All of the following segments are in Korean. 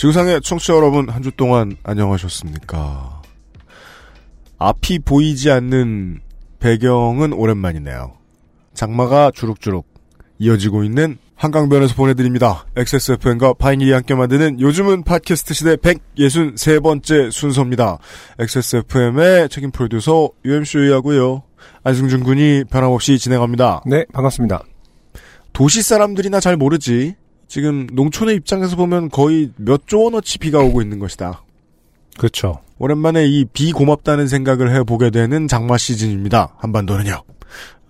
지구상의 청취자 여러분 한 주 동안 안녕하셨습니까? 앞이 보이지 않는 배경은 오랜만이네요. 장마가 주룩주룩 이어지고 있는 한강변에서 보내드립니다. XSFM과 파이닐이 함께 만드는 요즘은 팟캐스트 시대 163번째 순서입니다. XSFM의 책임 프로듀서 UMC하고요. 안승준 군이 변함없이 진행합니다. 네, 반갑습니다. 도시 사람들이나 잘 모르지. 지금 농촌의 입장에서 보면 거의 몇 조 원어치 비가 오고 있는 것이다. 그렇죠. 오랜만에 이 비 고맙다는 생각을 해보게 되는 장마 시즌입니다. 한반도는요.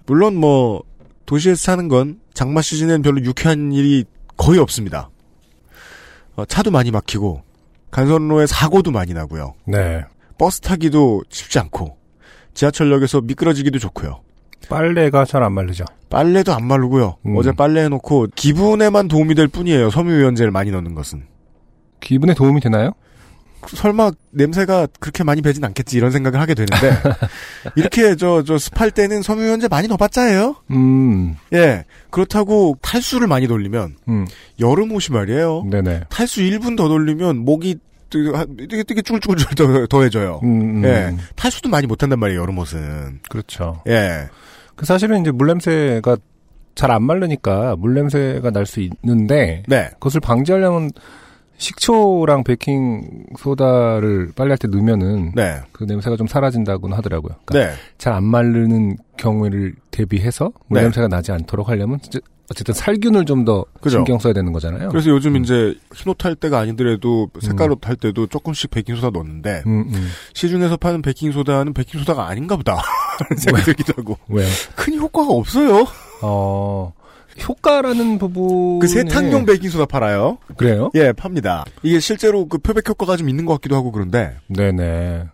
물론 뭐 도시에서 사는 건 장마 시즌엔 별로 유쾌한 일이 거의 없습니다. 어, 차도 많이 막히고 간선로에 사고도 많이 나고요. 네. 버스 타기도 쉽지 않고 지하철역에서 미끄러지기도 좋고요. 빨래가 잘 안 말르죠. 빨래도 안 마르고요. 음. 어제 빨래 해놓고 기분에만 도움이 될 뿐이에요. 섬유유연제를 많이 넣는 것은. 기분에 도움이 되나요? 설마 냄새가 그렇게 많이 배진 않겠지 이런 생각을 하게 되는데 이렇게 저저 습할 때는 섬유유연제 많이 넣어봤자예요. 음, 예 그렇다고 탈수를 많이 돌리면 음, 여름 옷이 말이에요. 네네. 탈수 1분 더 돌리면 목이 되게 되게, 되게 쭈글쭈글 더, 더해져요. 음, 음, 예 탈수도 많이 못한단 말이에요 여름 옷은. 그렇죠. 예 그 사실은 이제 물냄새가 잘안 마르니까 물냄새가 날 수 있는데 네. 그것을 방지하려면 식초랑 베이킹 소다를 빨래할 때 넣으면은 네. 그 냄새가 좀 사라진다고는 하더라고요. 그러니까 네. 잘안 마르는 경우를 대비해서 물 네. 냄새가 나지 않도록 하려면 진짜 어쨌든 살균을 좀 더. 신경 써야 되는 거잖아요. 그래서 요즘 이제 흰옷 할 때가 아니더라도 색깔옷 할 때도 조금씩 베이킹소다 넣는데 음, 음. 시중에서 파는 베이킹소다는 베이킹소다가 아닌가 보다 생각이 들기도 하고 왜요? 큰 효과가 없어요. 어, 효과라는 부분. 그 세탁용 베이킹소다 팔아요. 그래요? 예, 팝니다. 이게 실제로 그 표백 효과가 좀 있는 것 같기도 하고 그런데 네네.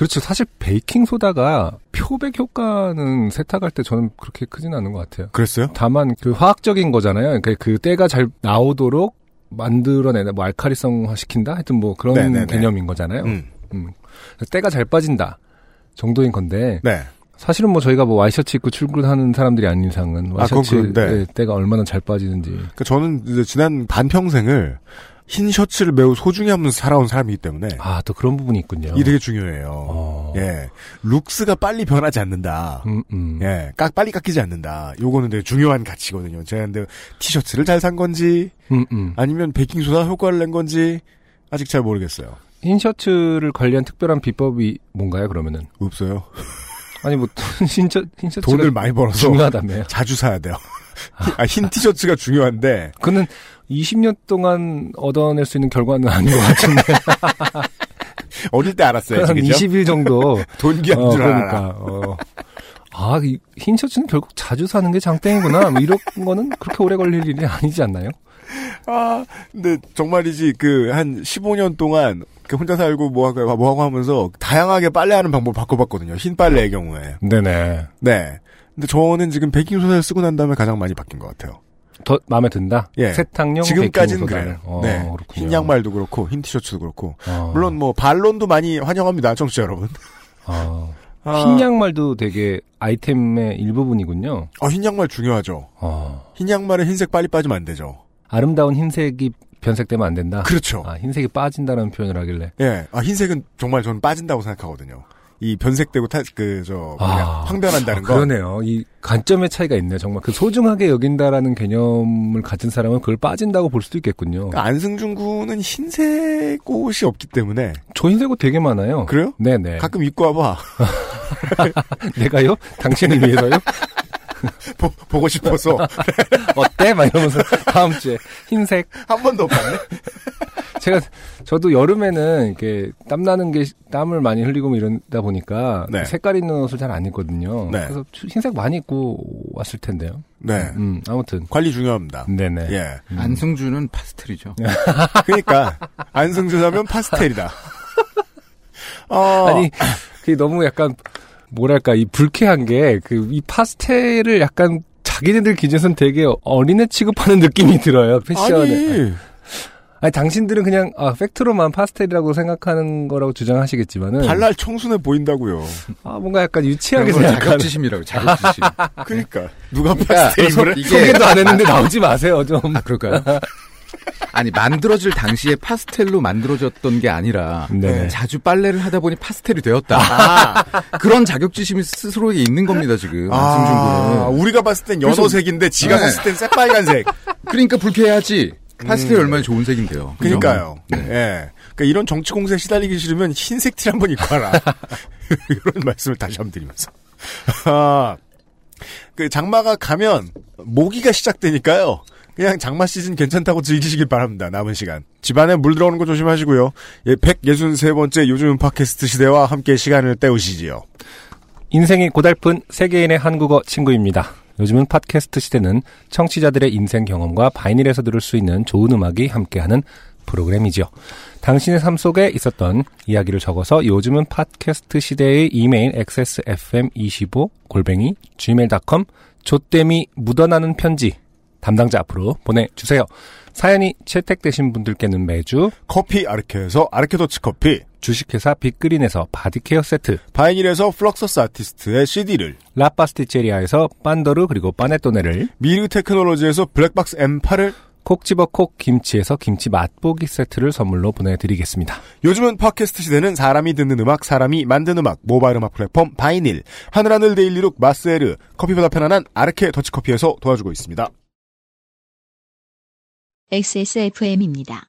그렇죠. 사실 베이킹 소다가 표백 효과는 세탁할 때 저는 그렇게 크진 않은 것 같아요. 그랬어요? 다만 그 화학적인 거잖아요. 그러니까 그 때가 잘 나오도록 만들어내는 뭐 알카리성화 시킨다. 하여튼 뭐 그런 네네네. 개념인 거잖아요. 음. 음. 때가 잘 빠진다 정도인 건데 네. 사실은 뭐 저희가 뭐 와이셔츠 입고 출근하는 사람들이 아닌 이상은 아, 와이셔츠 그런데. 때가 얼마나 잘 빠지는지. 그러니까 저는 이제 지난 반 평생을 흰 셔츠를 매우 소중히 하면서 살아온 사람이기 때문에 아 또 그런 부분이 있군요. 이게 되게 중요해요. 어. 예. 룩스가 빨리 변하지 않는다. 음, 음. 예. 깍, 빨리 깎이지 않는다. 요거는 되게 중요한 가치거든요. 제가 근데 티셔츠를 잘 산 건지 음, 음. 아니면 베이킹소다 효과를 낸 건지 아직 잘 모르겠어요. 흰 셔츠를 관리한 특별한 비법이 뭔가요? 그러면은 없어요. 아니 뭐 흰셔 흰 셔츠가 돈을 많이 벌어서 중요하다며요. 자주 사야 돼요. 아, 흰 티셔츠가 중요한데 그는 20년 동안 얻어낼 수 있는 결과는 아닌 것 같은데 어릴 때 알았어요. 한 그죠? 20일 정도. 돈 귀한 어, 줄 알아. 그러니까. 어. 아, 이흰 셔츠는 결국 자주 사는 게 장땡이구나. 뭐 이런 거는 그렇게 오래 걸릴 일이 아니지 않나요? 아, 근데 정말이지 그 한 15년 동안 그 혼자 살고 뭐 하고 뭐 하고 하면서 다양하게 빨래하는 방법 을 바꿔봤거든요. 흰 빨래의 경우에. 네네. 네. 근데 저는 지금 베이킹 소다를 쓰고 난 다음에 가장 많이 바뀐 것 같아요. 더 마음에 든다? 예. 세탁용 지금까지는. 그래요. 어, 네. 그렇군요. 흰 양말도 그렇고 흰 티셔츠도 그렇고 어. 물론 뭐 반론도 많이 환영합니다, 청취자 여러분. 어. 아, 흰 양말도 되게 아이템의 일부분이군요. 어, 흰 양말 중요하죠. 어. 흰 양말에 흰색 빨리 빠지면 안 되죠. 아름다운 흰색이 변색되면 안 된다. 그렇죠. 아, 흰색이 빠진다는 표현을 하길래. 예. 아, 흰색은 정말 저는 빠진다고 생각하거든요. 이 변색되고 타, 그, 저, 뭐냐, 아, 황변한다는 아, 거. 그러네요. 이 관점의 차이가 있네요. 정말 그 소중하게 여긴다라는 개념을 가진 사람은 그걸 빠진다고 볼 수도 있겠군요. 그러니까 안승준 군은 흰색 옷이 없기 때문에. 저 흰색 옷 되게 많아요. 그래요? 네네. 가끔 입고 와봐. 내가요? 당신을 위해서요? 보, 보고 싶어서. 어때? 막 이러면서 다음 주에 흰색. 한 번도 못 봤네. 제가 저도 여름에는 이렇게 땀 나는 게 땀을 많이 흘리고 뭐 이러다 보니까 네. 색깔 있는 옷을 잘 안 입거든요. 네. 그래서 흰색 많이 입고 왔을 텐데요. 네. 음, 아무튼 관리 중요합니다. 네네. 예. 안승준은 파스텔이죠. 그러니까 안승준 하면 파스텔이다. 어, 아니 그게 너무 약간 뭐랄까 이 불쾌한 게 그 이 파스텔을 약간 자기네들 기준에선 되게 어린애 취급하는 느낌이 들어요 패션에. 아니, 아니 당신들은 그냥 아, 팩트로만 파스텔이라고 생각하는 거라고 주장하시겠지만은 발랄 청순해 보인다고요. 아 뭔가 약간 유치하게 생각하는 자격지심이라고 자격지심. 그러니까 누가 그러니까 파스텔 해? 이게 소개도 안 했는데 나오지 마세요 좀. 아 그럴까요? 아니 만들어질 당시에 파스텔로 만들어졌던 게 아니라 네. 자주 빨래를 하다 보니 파스텔이 되었다. 아, 그런 자격지심이 스스로에 있는 겁니다 지금 아, 안승준 군은. 우리가 봤을 땐 연어색인데 지가 네. 봤을 땐 새빨간색. 그러니까 불쾌해야지. 파스텔이 음. 얼마나 좋은 색인데요. 그죠? 그러니까요. 네. 예. 그러니까 이런 정치 공세에 시달리기 싫으면 흰색 티 한번 입고 와라. 이런 말씀을 다시 한번 드리면서. 아, 그 장마가 가면 모기가 시작되니까요. 그냥 장마 시즌 괜찮다고 즐기시길 바랍니다. 남은 시간. 집안에 물 들어오는 거 조심하시고요. 예, 163번째 요즘 팟캐스트 시대와 함께 시간을 때우시지요. 인생이 고달픈 세계인의 한국어 친구입니다. 요즘은 팟캐스트 시대는 청취자들의 인생 경험과 바이닐에서 들을 수 있는 좋은 음악이 함께하는 프로그램이지요. 당신의 삶 속에 있었던 이야기를 적어서 요즘은 팟캐스트 시대의 이메일 xsfm25 골뱅이 gmail.com 조땜이 묻어나는 편지 담당자 앞으로 보내주세요. 사연이 채택되신 분들께는 매주 커피 아르케에서 아르케 더치 커피, 주식회사 빅그린에서 바디케어 세트 바이닐에서 플럭서스 아티스트의 CD를, 라파스티체리아에서 빤도로 그리고 빠네토네를 미르 테크놀로지에서 블랙박스 M8을 콕 집어 콕 김치에서 김치 맛보기 세트를 선물로 보내드리겠습니다. 요즘은 팟캐스트 시대는 사람이 듣는 음악, 사람이 만든 음악, 모바일 음악 플랫폼 바이닐, 하늘하늘 데일리룩 마스에르, 커피보다 편안한 아르케 더치커피에서 도와주고 있습니다. XSFM입니다.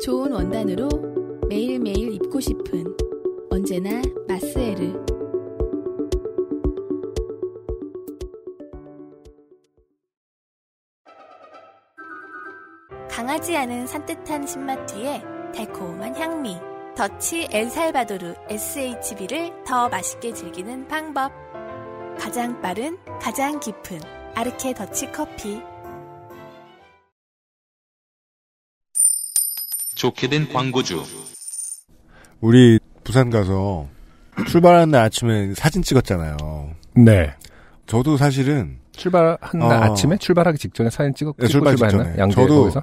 좋은 원단으로 매일매일 입고 싶은 언제나 마스에르. 강하지 않은 산뜻한 신맛 뒤에 달콤한 향미. 더치 엘살바도르 SHB를 더 맛있게 즐기는 방법. 가장 빠른, 가장 깊은 아르케 더치 커피. 좋게 된 광고주. 우리 부산 가서 출발하는 날 아침에 사진 찍었잖아요. 네. 저도 사실은 출발한 날 어. 아침에 출발하기 직전에 사진 찍었 네, 출발? 직전에. 양재 저도 거기서?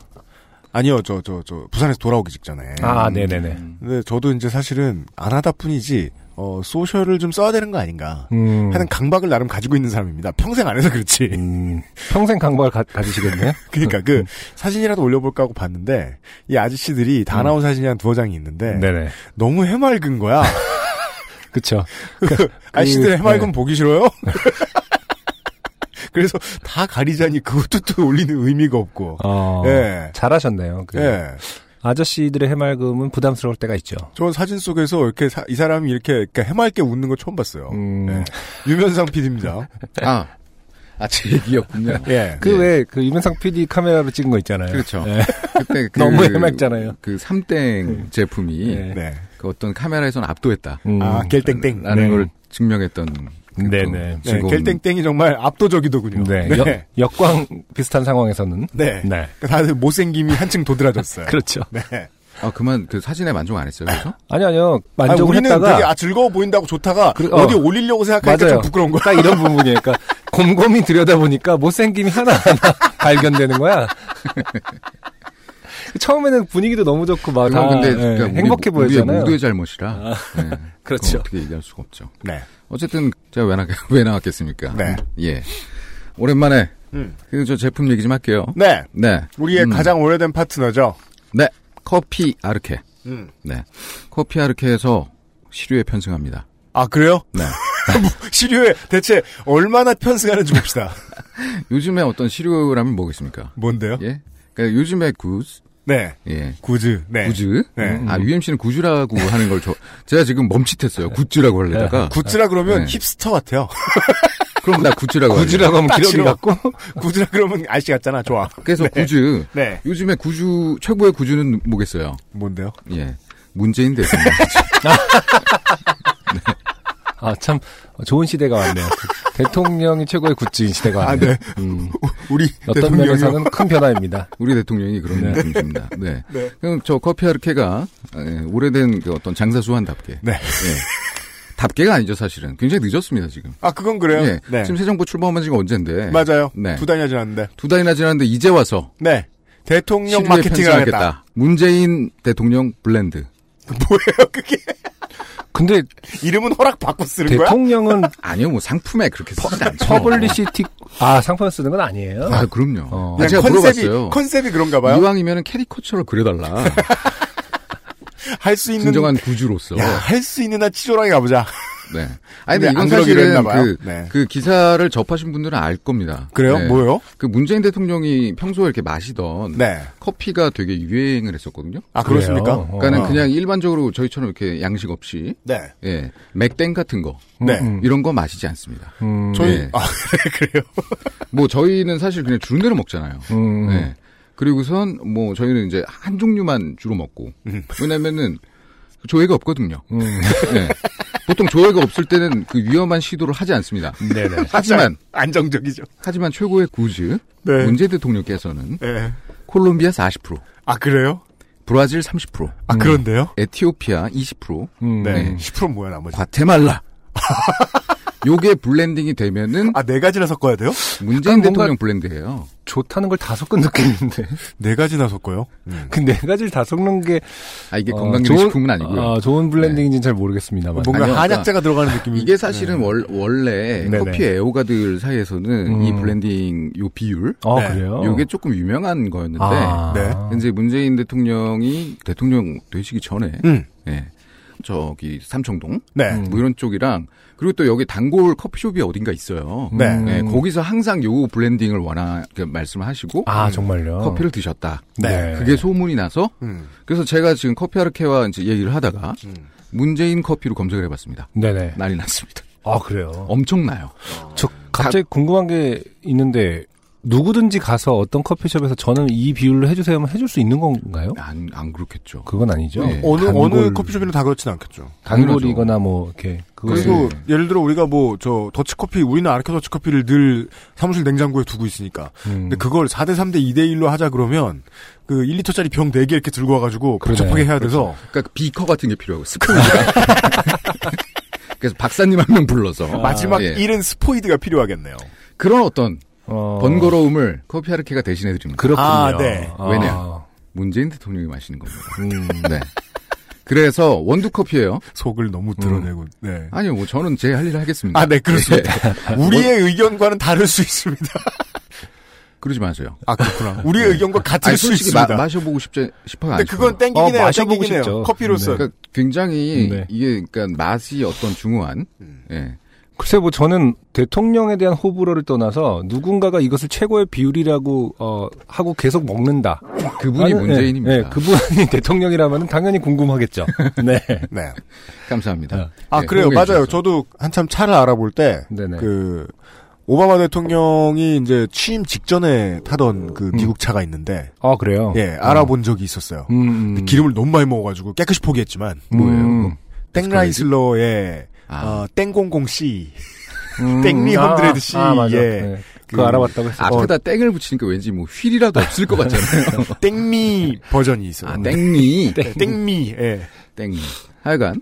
아니요, 저 저저 부산에서 돌아오기 직전에. 아, 네네네. 근데 저도 이제 사실은 안 하다 뿐이지 어, 소셜을 좀 써야 되는 거 아닌가 음. 하는 강박을 나름 가지고 있는 사람입니다. 평생 안 해서 그렇지. 음, 평생 강박을 가, 가지시겠네요? 그러니까 그 사진이라도 올려볼까 하고 봤는데 이 아저씨들이 다 나온 사진이 한 두어 장이 있는데 음. 네네. 너무 해맑은 거야. 그쵸. 아저씨들 해맑은 네. 보기 싫어요? 그래서 다 가리자니 그것도 또 올리는 의미가 없고. 어, 예. 잘하셨네요. 그 예. 아저씨들의 해맑음은 부담스러울 때가 있죠. 저 사진 속에서 이렇게 사- 이 사람이 이렇게, 이렇게 해맑게 웃는 거 처음 봤어요. 음. 예. 유면상 PD입니다. 아, 아, 제 얘기였군요. 예. 그왜그 유명상 PD 카메라로 찍은 거 있잖아요. 그렇죠. 예. 그때 그, 너무 해맑잖아요. 그 삼땡 제품이 네. 네. 그 어떤 카메라에서는 압도했다. 음. 아, 겔땡땡. 라는 네. 걸 증명했던 네네. 네, 겔땡땡이 정말 압도적이더군요. 네. 네. 역, 역광 비슷한 상황에서는. 네. 네. 다들 못생김이 한층 도드라졌어요. 그렇죠. 네. 아 그만 그 사진에 만족 안 했어요, 그래서? 아니, 아니요. 아니, 만족을 우리는 했다가. 되게 아, 즐거워 보인다고 좋다가 그- 어. 디 어. 올리려고 생각하니까 맞아요. 좀 부끄러운 거야. 딱 이런 부분이에요. 그러니까 곰곰이 들여다 보니까 못생김이 하나 하나 발견되는 거야. 처음에는 분위기도 너무 좋고 막다 그건 근데 예, 그러니까 우리- 행복해 우리의 보였잖아요. 모두의 잘못이라. 네. 그렇죠. 어떻게 얘기할 수가 없죠. 네. 어쨌든 제가 왜, 나, 왜 나왔겠습니까? 네. 예. 오랜만에 음. 그저 제품 얘기 좀 할게요. 네. 네. 우리의 음. 가장 오래된 파트너죠. 네. 커피 아르케. 음. 네. 커피 아르케에서 시류에 편승합니다. 아, 그래요? 네. 시류에 대체 얼마나 편승하는지 봅시다. 요즘에 어떤 시류라면 뭐겠습니까? 뭔데요? 예. 그러니까 요즘에 구즈, 네. 예. 구즈. 네. 구즈. 네. 아, UMC는 구즈라고 하는 걸 저, 제가 지금 멈칫했어요. 굿즈라고 하려다가. 구즈라 그러면 네. 힙스터 같아요. 그럼 나 굿즈라고 할래요. 구지라고 하면 싫어. 같고. 구즈라 그러면 아저씨 같잖아. 좋아. 그래서 구즈. 네. 요즘에 구주, 최고의 구주는 뭐겠어요? 뭔데요? 예. 문재인 대통령. 아, 참, 좋은 시대가 왔네요. 대통령이 최고의 굿즈인 시대가 아, 왔네요. 네. 음, 우리 어떤 대통령이요. 면에서는 큰 변화입니다. 우리 대통령이 그런 네. 느낌입니다. 네. 네. 그럼 저 커피 아르케가 예, 오래된 그 어떤 장사수완답게. 네. 예. 답게가 아니죠, 사실은. 굉장히 늦었습니다, 지금. 아, 그건 그래요. 예. 네. 지금 새 정부 출범한 지가 언젠데. 맞아요. 네. 두 달이나 지났는데. 두 달이나 지났는데 이제 와서 네. 대통령 마케팅을 하겠다. 문재인 대통령 블렌드. 뭐예요, 그게? 근데 이름은 허락 받고 쓰는 거야? 대통령은 아니요, 뭐 상품에 그렇게 쓰지 않죠. publicity, 아, 상품 쓰는 건 아니에요. 아, 그럼요. 어. 아, 제가 컨셉이, 물어봤어요. 컨셉이 그런가 봐요. 이왕이면 캐리커처를 그려달라. 할 수 있는. 진정한 구주로서. 야, 할수 있는 한 치졸하게 가보자. 네. 아니, 근데 근데 이건 안 그러기로 했나 봐요. 그, 네. 그 기사를 접하신 분들은 알 겁니다. 그래요? 네. 뭐요? 그 문재인 대통령이 평소에 이렇게 마시던 네. 커피가 되게 유행을 했었거든요. 아, 그렇습니까? 어. 그러니까는 어. 그냥 일반적으로 저희처럼 이렇게 양식 없이 네. 예, 맥땡 같은 거 네. 음, 이런 거 마시지 않습니다. 음, 저희, 네. 아, 그래요? 뭐 저희는 사실 그냥 주는 대로 먹잖아요. 음, 네. 그리고선 뭐 저희는 이제 한 종류만 주로 먹고 음. 왜냐면은 조회가 없거든요. 음, 네. 보통 조회가 없을 때는 그 위험한 시도를 하지 않습니다. 네네. 하지만 안정적이죠. 하지만 최고의 구즈 네. 문재 대통령께서는 네. 콜롬비아 40%, 아, 그래요? 브라질 30%, 아, 그런데요? 에티오피아 20%, 음, 네. 네. 10% 뭐야, 나머지? 과테말라. 요게 블렌딩이 되면은 아, 네 가지나 섞어야 돼요? 문재인 대통령 블렌드예요. 좋다는 걸 다 섞은 느낌인데. 네 가지나 섞어요? 음. 그네 가지를 다 섞는 게. 아 이게 어, 건강기능식품은 아니고요. 아, 좋은 블렌딩인지는 잘 모르겠습니다만. 뭔가 아니요, 한약재가 들어가는 느낌이. 이게 사실은 월, 원래 네네. 커피 애호가들 사이에서는 음. 이 블렌딩 요 비율 아, 네. 그래요? 요게 조금 유명한 거였는데 아, 네. 이제 문재인 대통령이 대통령 되시기 전에 음. 예. 저기 삼청동 네. 음. 뭐 이런 쪽이랑 그리고 또 여기 단골 커피숍이 어딘가 있어요. 네. 음. 예, 거기서 항상 요 블렌딩을 원하 그 말씀을 하시고 아, 정말요? 커피를 드셨다. 네. 그게 소문이 나서 음. 그래서 제가 지금 커피 아르케와 이제 얘기를 하다가 음. 문재인 커피로 검색을 해봤습니다. 네네. 난리 났습니다. 아, 그래요? 엄청나요. 저 갑자기 궁금한 게 있는데, 누구든지 가서 어떤 커피숍에서 저는 이 비율로 해주세요 하면 해줄 수 있는 건가요? 안, 안 그렇겠죠. 그건 아니죠. 네. 어느, 단골- 어느 커피숍이나 다 그렇진 않겠죠. 단골이거나 뭐, 이렇게. 그리고 예를 들어 우리가 뭐 저 더치커피 우리는 아르케 더치커피를 늘 사무실 냉장고에 두고 있으니까 음. 근데 그걸 4대 3대 2대 1로 하자 그러면 그 1리터짜리 병 4개 이렇게 들고 와가지고. 복잡하게 해야 돼서 그러니까 비커 같은 게 필요하고 스포이드. 그래서 박사님 한 명 불러서 마지막 예. 1은 스포이드가 필요하겠네요. 그런 어떤 어, 번거로움을 커피 아르케가 대신해 드립니다. 그렇군요. 아, 네. 왜냐? 문재인 대통령이 마시는 겁니다. 음. 네. 그래서 원두 커피예요. 속을 너무 드러내고 네. 아니요, 뭐 저는 제 할 일을 하겠습니다. 아, 네, 그렇습니다. 예. 우리의 의견과는 다를 수 있습니다. 그러지 마세요. 아, 그렇구나. 우리의 의견과 같을 아니, 수 있습니다. 마, 마셔보고 싶지 싶어요. 안 근데 그건 싶어요? 땡기긴 어, 해요. 마셔보고 땡기긴 해요. 싶죠. 커피로서. 네. 그러니까 굉장히 네. 이게 그러니까 맛이 어떤 중후한 음. 예. 글쎄 뭐 저는 대통령에 대한 호불호를 떠나서 누군가가 이것을 최고의 비율이라고 어, 하고 계속 먹는다. 그분이 나는- 문재인입니다. 예, 예, 그분이 대통령이라면 당연히 궁금하겠죠. 네. 네. 감사합니다. 아, 네, 그래요. 맞아요. 주셔서. 저도 한참 차를 알아볼 때. 그, 오바마 대통령이 이제 취임 직전에 타던 그 미국 차가 있는데, 아 그래요. 예, 알아본 적이 있었어요. 음, 음. 기름을 너무 많이 먹어가지고 깨끗이 포기했지만, 뭐예요, 음. 그거? 땡라이슬러의, 아. 어, 땡공공C. 음, 땡리 아, 헌드레드 C. 아, 맞아. 예. 네. 그 거 알아봤다고 했어. 앞에다 땡을 붙이니까 왠지 뭐 휠이라도 없을 것 같잖아요. 땡미 버전이 있어요. 아, 땡미. 네, 땡미. 예. 땡미. 하여간,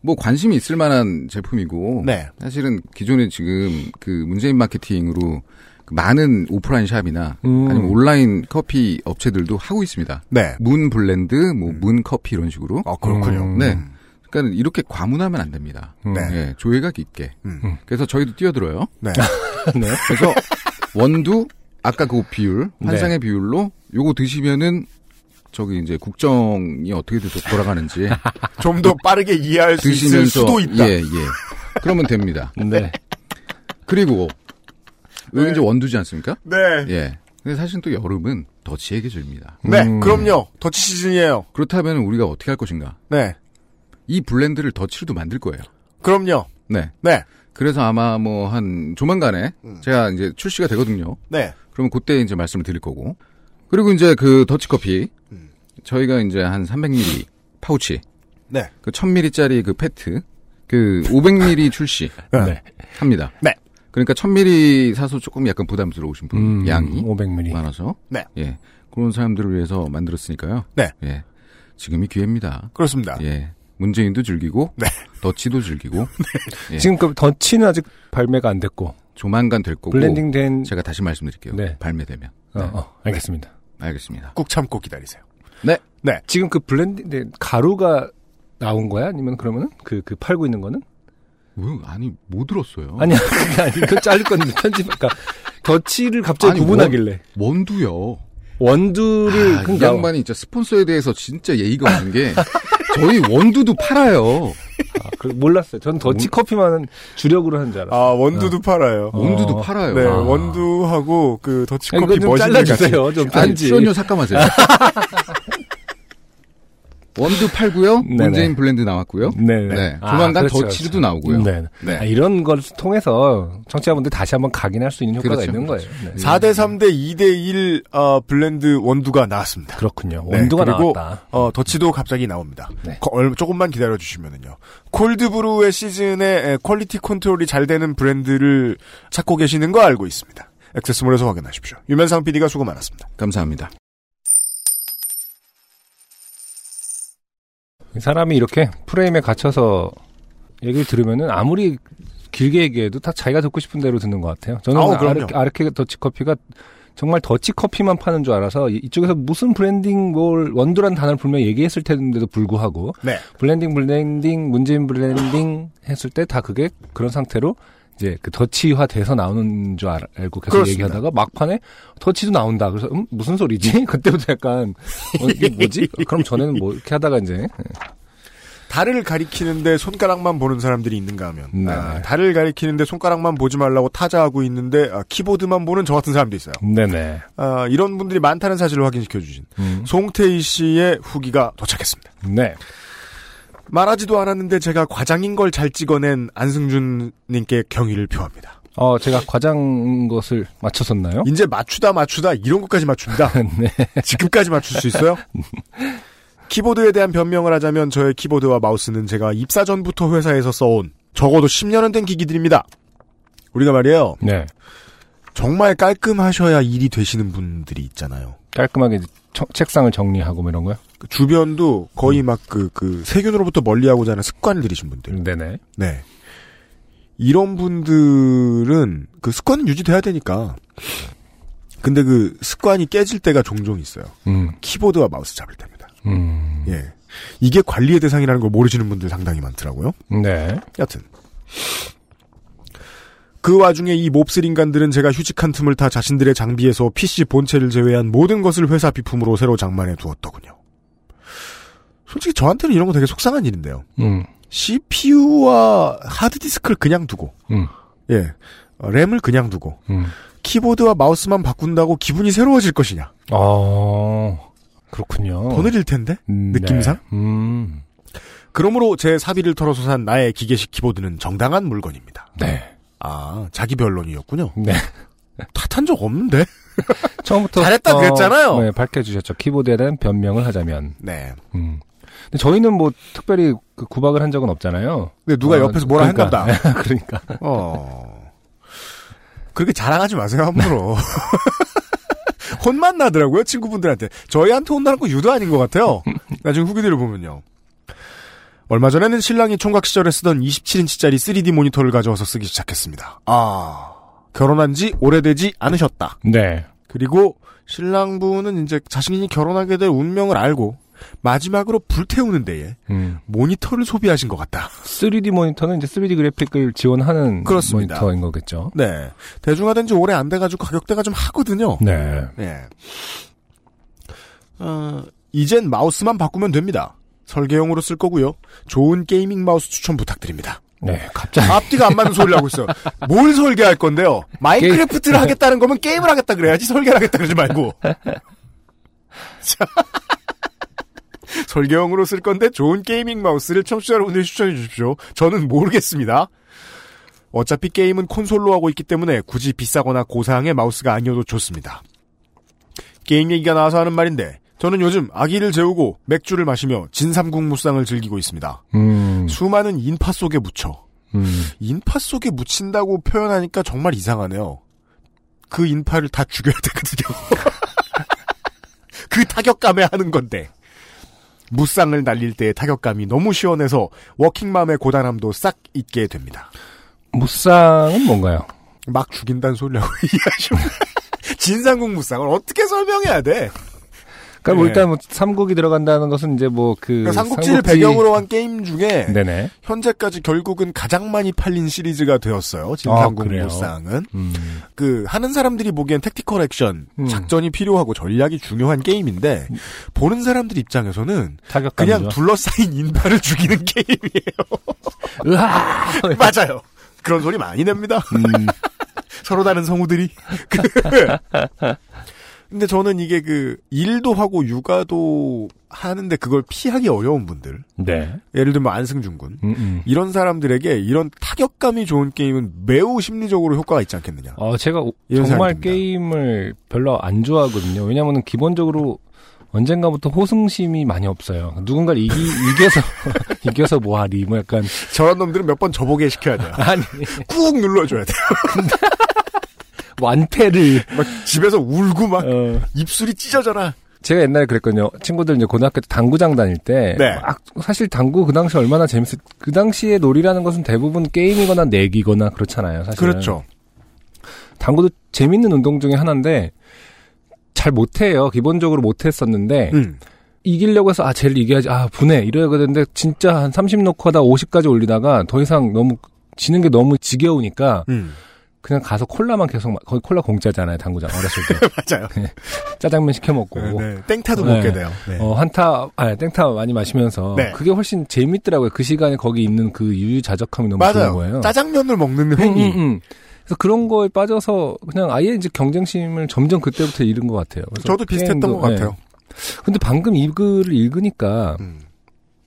뭐 관심이 있을 만한 제품이고. 네. 사실은 기존에 지금 그 문재인 마케팅으로 그 많은 오프라인 샵이나 음. 아니면 온라인 커피 업체들도 하고 있습니다. 네. 문 블렌드, 뭐 문 커피 이런 식으로. 아, 그렇군요. 음. 네. 그러니까 이렇게 과문하면 안 됩니다. 음. 네. 예, 조예가 깊게. 음. 그래서 저희도 뛰어들어요. 네. 네. 그래서 원두 아까 그 비율 네. 환상의 비율로 요거 드시면은 저기 이제 국정이 어떻게 도- 돌아가는지 좀 더 빠르게 이해할 수 있을 수도 있다. 예, 예. 그러면 됩니다. 네. 그리고 여기 네. 이제 원두지 않습니까? 네. 예. 근데 사실 또 여름은 더치에게 질니다. 네, 음. 그럼요. 더치 시즌이에요. 그렇다면 우리가 어떻게 할 것인가? 네. 이 블렌드를 더치로도 만들 거예요. 그럼요. 네. 네. 그래서 아마 뭐 한 조만간에 음. 제가 이제 출시가 되거든요. 네. 그러면 그때 이제 말씀을 드릴 거고. 그리고 이제 그 더치커피. 음. 저희가 이제 한 300ml 파우치. 네. 그 1000ml짜리 그 페트. 그 500ml 출시 네. 합니다. 네. 그러니까 1000ml 사서 조금 약간 부담스러우신 분 음, 양이 500ml. 많아서. 네. 예. 그런 사람들을 위해서 만들었으니까요. 네. 예. 지금이 기회입니다. 그렇습니다. 예. 문재인도 즐기고 네. 더치도 즐기고 예. 지금 그 던치는 아직 발매가 안 됐고 조만간 될 거고 블렌딩된 제가 다시 말씀드릴게요. 네. 발매되면. 어, 네. 어, 알겠습니다. 알겠습니다. 꾹 참고 기다리세요. 지금 그 블렌딩된 가루가 나온 거야? 아니면 그러면은 그, 그 팔고 있는 거는? 왜 아니 못 들었어요. 아니야, 그게 아니, 그거 자를 건데, 편집, 그러니까, 덧치를 갑자기 아니, 구분하길래. 원두요. 원두를, 아, 이 그러니까, 양반이 진짜 스폰서에 대해서 진짜 예의가 없는 게 저희 원두도 팔아요. 아, 그 몰랐어요. 전 더치 커피만은 주력으로 하는 줄 알았어요. 아, 원두도 팔아요. 어. 원두도 팔아요. 네, 아. 원두하고 그 더치 아, 커피 머신을 같이. 잘라주세요. 좀 편지. 출연료 삭감하세요. 원두 팔고요. 문재인 블렌드 나왔고요. 네. 네. 아, 조만간 그렇죠, 더치도 그렇죠. 나오고요. 네. 네. 아, 이런 걸 통해서 청취자분들 다시 한번 각인할 수 있는 효과가 그렇죠, 있는 그렇죠. 거예요. 네. 4대 3대 2대 1 어, 블렌드 원두가 나왔습니다. 그렇군요. 네, 원두가 그리고 나왔다. 어, 더치도 갑자기 나옵니다. 네. 거- 얼- 조금만 기다려 주시면은요. 콜드브루의 시즌에 에, quality control이 잘 되는 브랜드를 찾고 계시는 거 알고 있습니다. 액세스몰에서 확인하십시오. 유면상 PD가 수고 많았습니다. 감사합니다. 사람이 이렇게 프레임에 갇혀서 얘기를 들으면은 아무리 길게 얘기해도 다 자기가 듣고 싶은 대로 듣는 것 같아요. 저는 아우. 아르, 아르케 더치 커피가 정말 더치 커피만 파는 줄 알아서 이- 이쪽에서 무슨 블렌딩 뭘 원두란 단어를 분명히 얘기했을 텐데도 불구하고 네. 블렌딩 블렌딩 문재인 블렌딩 했을 때 다 그게 그런 상태로 이제 그 더치화 돼서 나오는 줄 알, 알고 계속 그렇습니다. 얘기하다가 막판에 더치도 나온다. 그래서 음 무슨 소리지? 그때부터 약간 어, 이게 뭐지? 그럼 전에는 뭐 이렇게 하다가 이제 달을 가리키는데 손가락만 보는 사람들이 있는가 하면 네. 아, 달을 가리키는데 손가락만 보지 말라고 타자하고 있는데 아, 키보드만 보는 저 같은 사람도 있어요. 네네. 아, 이런 분들이 많다는 사실을 확인시켜 주신 음. 송태희 씨의 후기가 도착했습니다. 네. 말하지도 않았는데 제가 과장인 걸 잘 찍어낸 안승준 님께 경의를 표합니다. 어 제가 과장 것을 맞췄었나요? 이제 맞추다 맞추다 이런 것까지 맞춥니다. 네. 지금까지 맞출 수 있어요? 키보드에 대한 변명을 하자면 저의 키보드와 마우스는 제가 입사 전부터 회사에서 써온 적어도 10년은 된 기기들입니다. 우리가 말이에요. 네. 정말 깔끔하셔야 일이 되시는 분들이 있잖아요. 깔끔하게 청- 책상을 정리하고 뭐 이런 거요? 그 주변도 거의 막 그, 그, 세균으로부터 멀리 하고자 하는 습관을 들이신 분들. 네네. 네. 이런 분들은 그 습관은 유지돼야 되니까. 근데 그 습관이 깨질 때가 종종 있어요. 음. 키보드와 마우스 잡을 때입니다. 음. 예. 이게 관리의 대상이라는 걸 모르시는 분들 상당히 많더라고요. 네. 여튼. 그 와중에 이 몹쓸 인간들은 제가 휴직한 틈을 타 자신들의 장비에서 PC 본체를 제외한 모든 것을 회사 비품으로 새로 장만해 두었더군요. 솔직히 저한테는 이런 거 되게 속상한 일인데요. 음. CPU와 하드디스크를 그냥 두고, 음. 예, 어, 램을 그냥 두고, 음. 키보드와 마우스만 바꾼다고 기분이 새로워질 것이냐. 어. 그렇군요. 더 느릴 텐데? 음, 느낌상? 네. 음. 그러므로 제 사비를 털어서 산 나의 기계식 키보드는 정당한 물건입니다. 네. 아, 자기 변론이었군요. 네. 탓한 적 없는데? 처음부터 잘했다 그랬잖아요. 네, 밝혀주셨죠. 키보드에 대한 변명을 하자면. 네. 음. 근데 저희는 뭐 특별히 그 구박을 한 적은 없잖아요. 근데 누가 어, 옆에서 뭐라 그러니까. 보다. 그러니까. 어. 그렇게 자랑하지 마세요, 함부로. 혼만 나더라고요, 친구분들한테. 저희한테 혼나는 거 유도 아닌 것 같아요. 나중에 후기들을 보면요. 얼마 전에는 신랑이 총각 시절에 쓰던 27인치짜리 3D 모니터를 가져와서 쓰기 시작했습니다. 아, 결혼한 지 오래되지 않으셨다. 네. 그리고 신랑부는 이제 자신이 결혼하게 될 운명을 알고 마지막으로 불태우는 데에 음. 모니터를 소비하신 것 같다. 3D 모니터는 이제 3D 그래픽을 지원하는 그렇습니다. 모니터인 거겠죠. 네. 대중화된 지 오래 안 돼가지고 가격대가 좀 하거든요. 네. 네. 어, 이젠 마우스만 바꾸면 됩니다. 설계용으로 쓸 거고요. 좋은 게이밍 마우스 추천 부탁드립니다. 네, 갑자기. 앞뒤가 안 맞는 소리를 하고 있어요. 뭘 설계할 건데요? 마인크래프트를 하겠다는 거면 게임을 하겠다 그래야지 설계를 하겠다 그러지 말고. 자. 설계용으로 쓸 건데 좋은 게이밍 마우스를 청취자 여러분들이 추천해 주십시오. 저는 모르겠습니다. 어차피 게임은 콘솔로 하고 있기 때문에 굳이 비싸거나 고사양의 마우스가 아니어도 좋습니다. 게임 얘기가 나와서 하는 말인데 저는 요즘 아기를 재우고 맥주를 마시며 진삼국 무쌍을 즐기고 있습니다. 음. 수많은 인파 속에 묻혀 음. 인파 속에 묻힌다고 표현하니까 정말 이상하네요. 그 인파를 다 죽여야 되거든요. 그 타격감에 하는 건데. 무쌍을 날릴 때의 타격감이 너무 시원해서 워킹맘의 고단함도 싹 잊게 됩니다. 무쌍은 뭔가요? 막 죽인다는 소리라고 이해하시면 진상국 무쌍을 어떻게 설명해야 돼? 그러니까 뭐 네. 일단 뭐 삼국이 들어간다는 것은 이제 뭐그 그러니까 삼국지를 배경으로 한 게임 중에 네네. 현재까지 결국은 가장 많이 팔린 시리즈가 되었어요. 진상국 아, 그래요? 무쌍은. 음. 그 하는 사람들이 보기엔 택티컬 액션, 음. 작전이 필요하고 전략이 중요한 게임인데 보는 사람들 입장에서는. 그냥 둘러싸인 인파를 죽이는 게임이에요. 맞아요. 그런 소리 많이 냅니다. 음. 서로 다른 성우들이. 그- 근데 저는 이게 그 일도 하고 육아도 하는데 그걸 피하기 어려운 분들, 네. 예를 들면 안승준 군 음, 음. 이런 사람들에게 이런 타격감이 좋은 게임은 매우 심리적으로 효과가 있지 않겠느냐. 어, 제가 정말. 게임을 별로 안 좋아하거든요. 왜냐면은 기본적으로 언젠가부터 호승심이 많이 없어요. 누군가를 이기, 이겨서, 이겨서 뭐하리, 뭐 약간. 저런 놈들은 몇 번 저보게 시켜야 돼요. 아니, 꾹 눌러줘야 돼요. 완패를. 막 집에서 울고 막 어. 입술이 찢어져라. 제가 옛날에 그랬거든요. 친구들 이제 고등학교 때 당구장 다닐 때. 네. 막 사실 당구 그 당시 얼마나 재밌었, 그 당시에 놀이라는 것은 대부분 게임이거나 내기거나 그렇잖아요. 사실. 그렇죠. 당구도 재밌는 운동 중에 하나인데, 잘 못해요. 기본적으로 못했었는데, 음. 이기려고 해서 아 쟤를 이겨야지 아 분해 이래야 되는데 진짜 한 30 놓고 하다 50까지 올리다가 더 이상 너무 지는 게 너무 지겨우니까 음. 그냥 가서 콜라만 계속 마- 거기 콜라 공짜잖아요 당구장 어렸을 때 맞아요. 짜장면 시켜 먹고 네, 네. 땡타도 네. 먹게 돼요. 네. 어 한타 아 땡타 많이 마시면서 네. 그게 훨씬 재밌더라고요 그 시간에 거기 있는 그 유유자적함이 너무 좋은 맞아요. 거예요 짜장면을 먹는 음, 행위. 음, 음. 그래서 그런 거에 빠져서 그냥 아예 이제 경쟁심을 점점 그때부터 잃은 것 같아요 저도 비슷했던 게임도, 것 네. 같아요. 근데 방금 이 글을 읽으니까 음.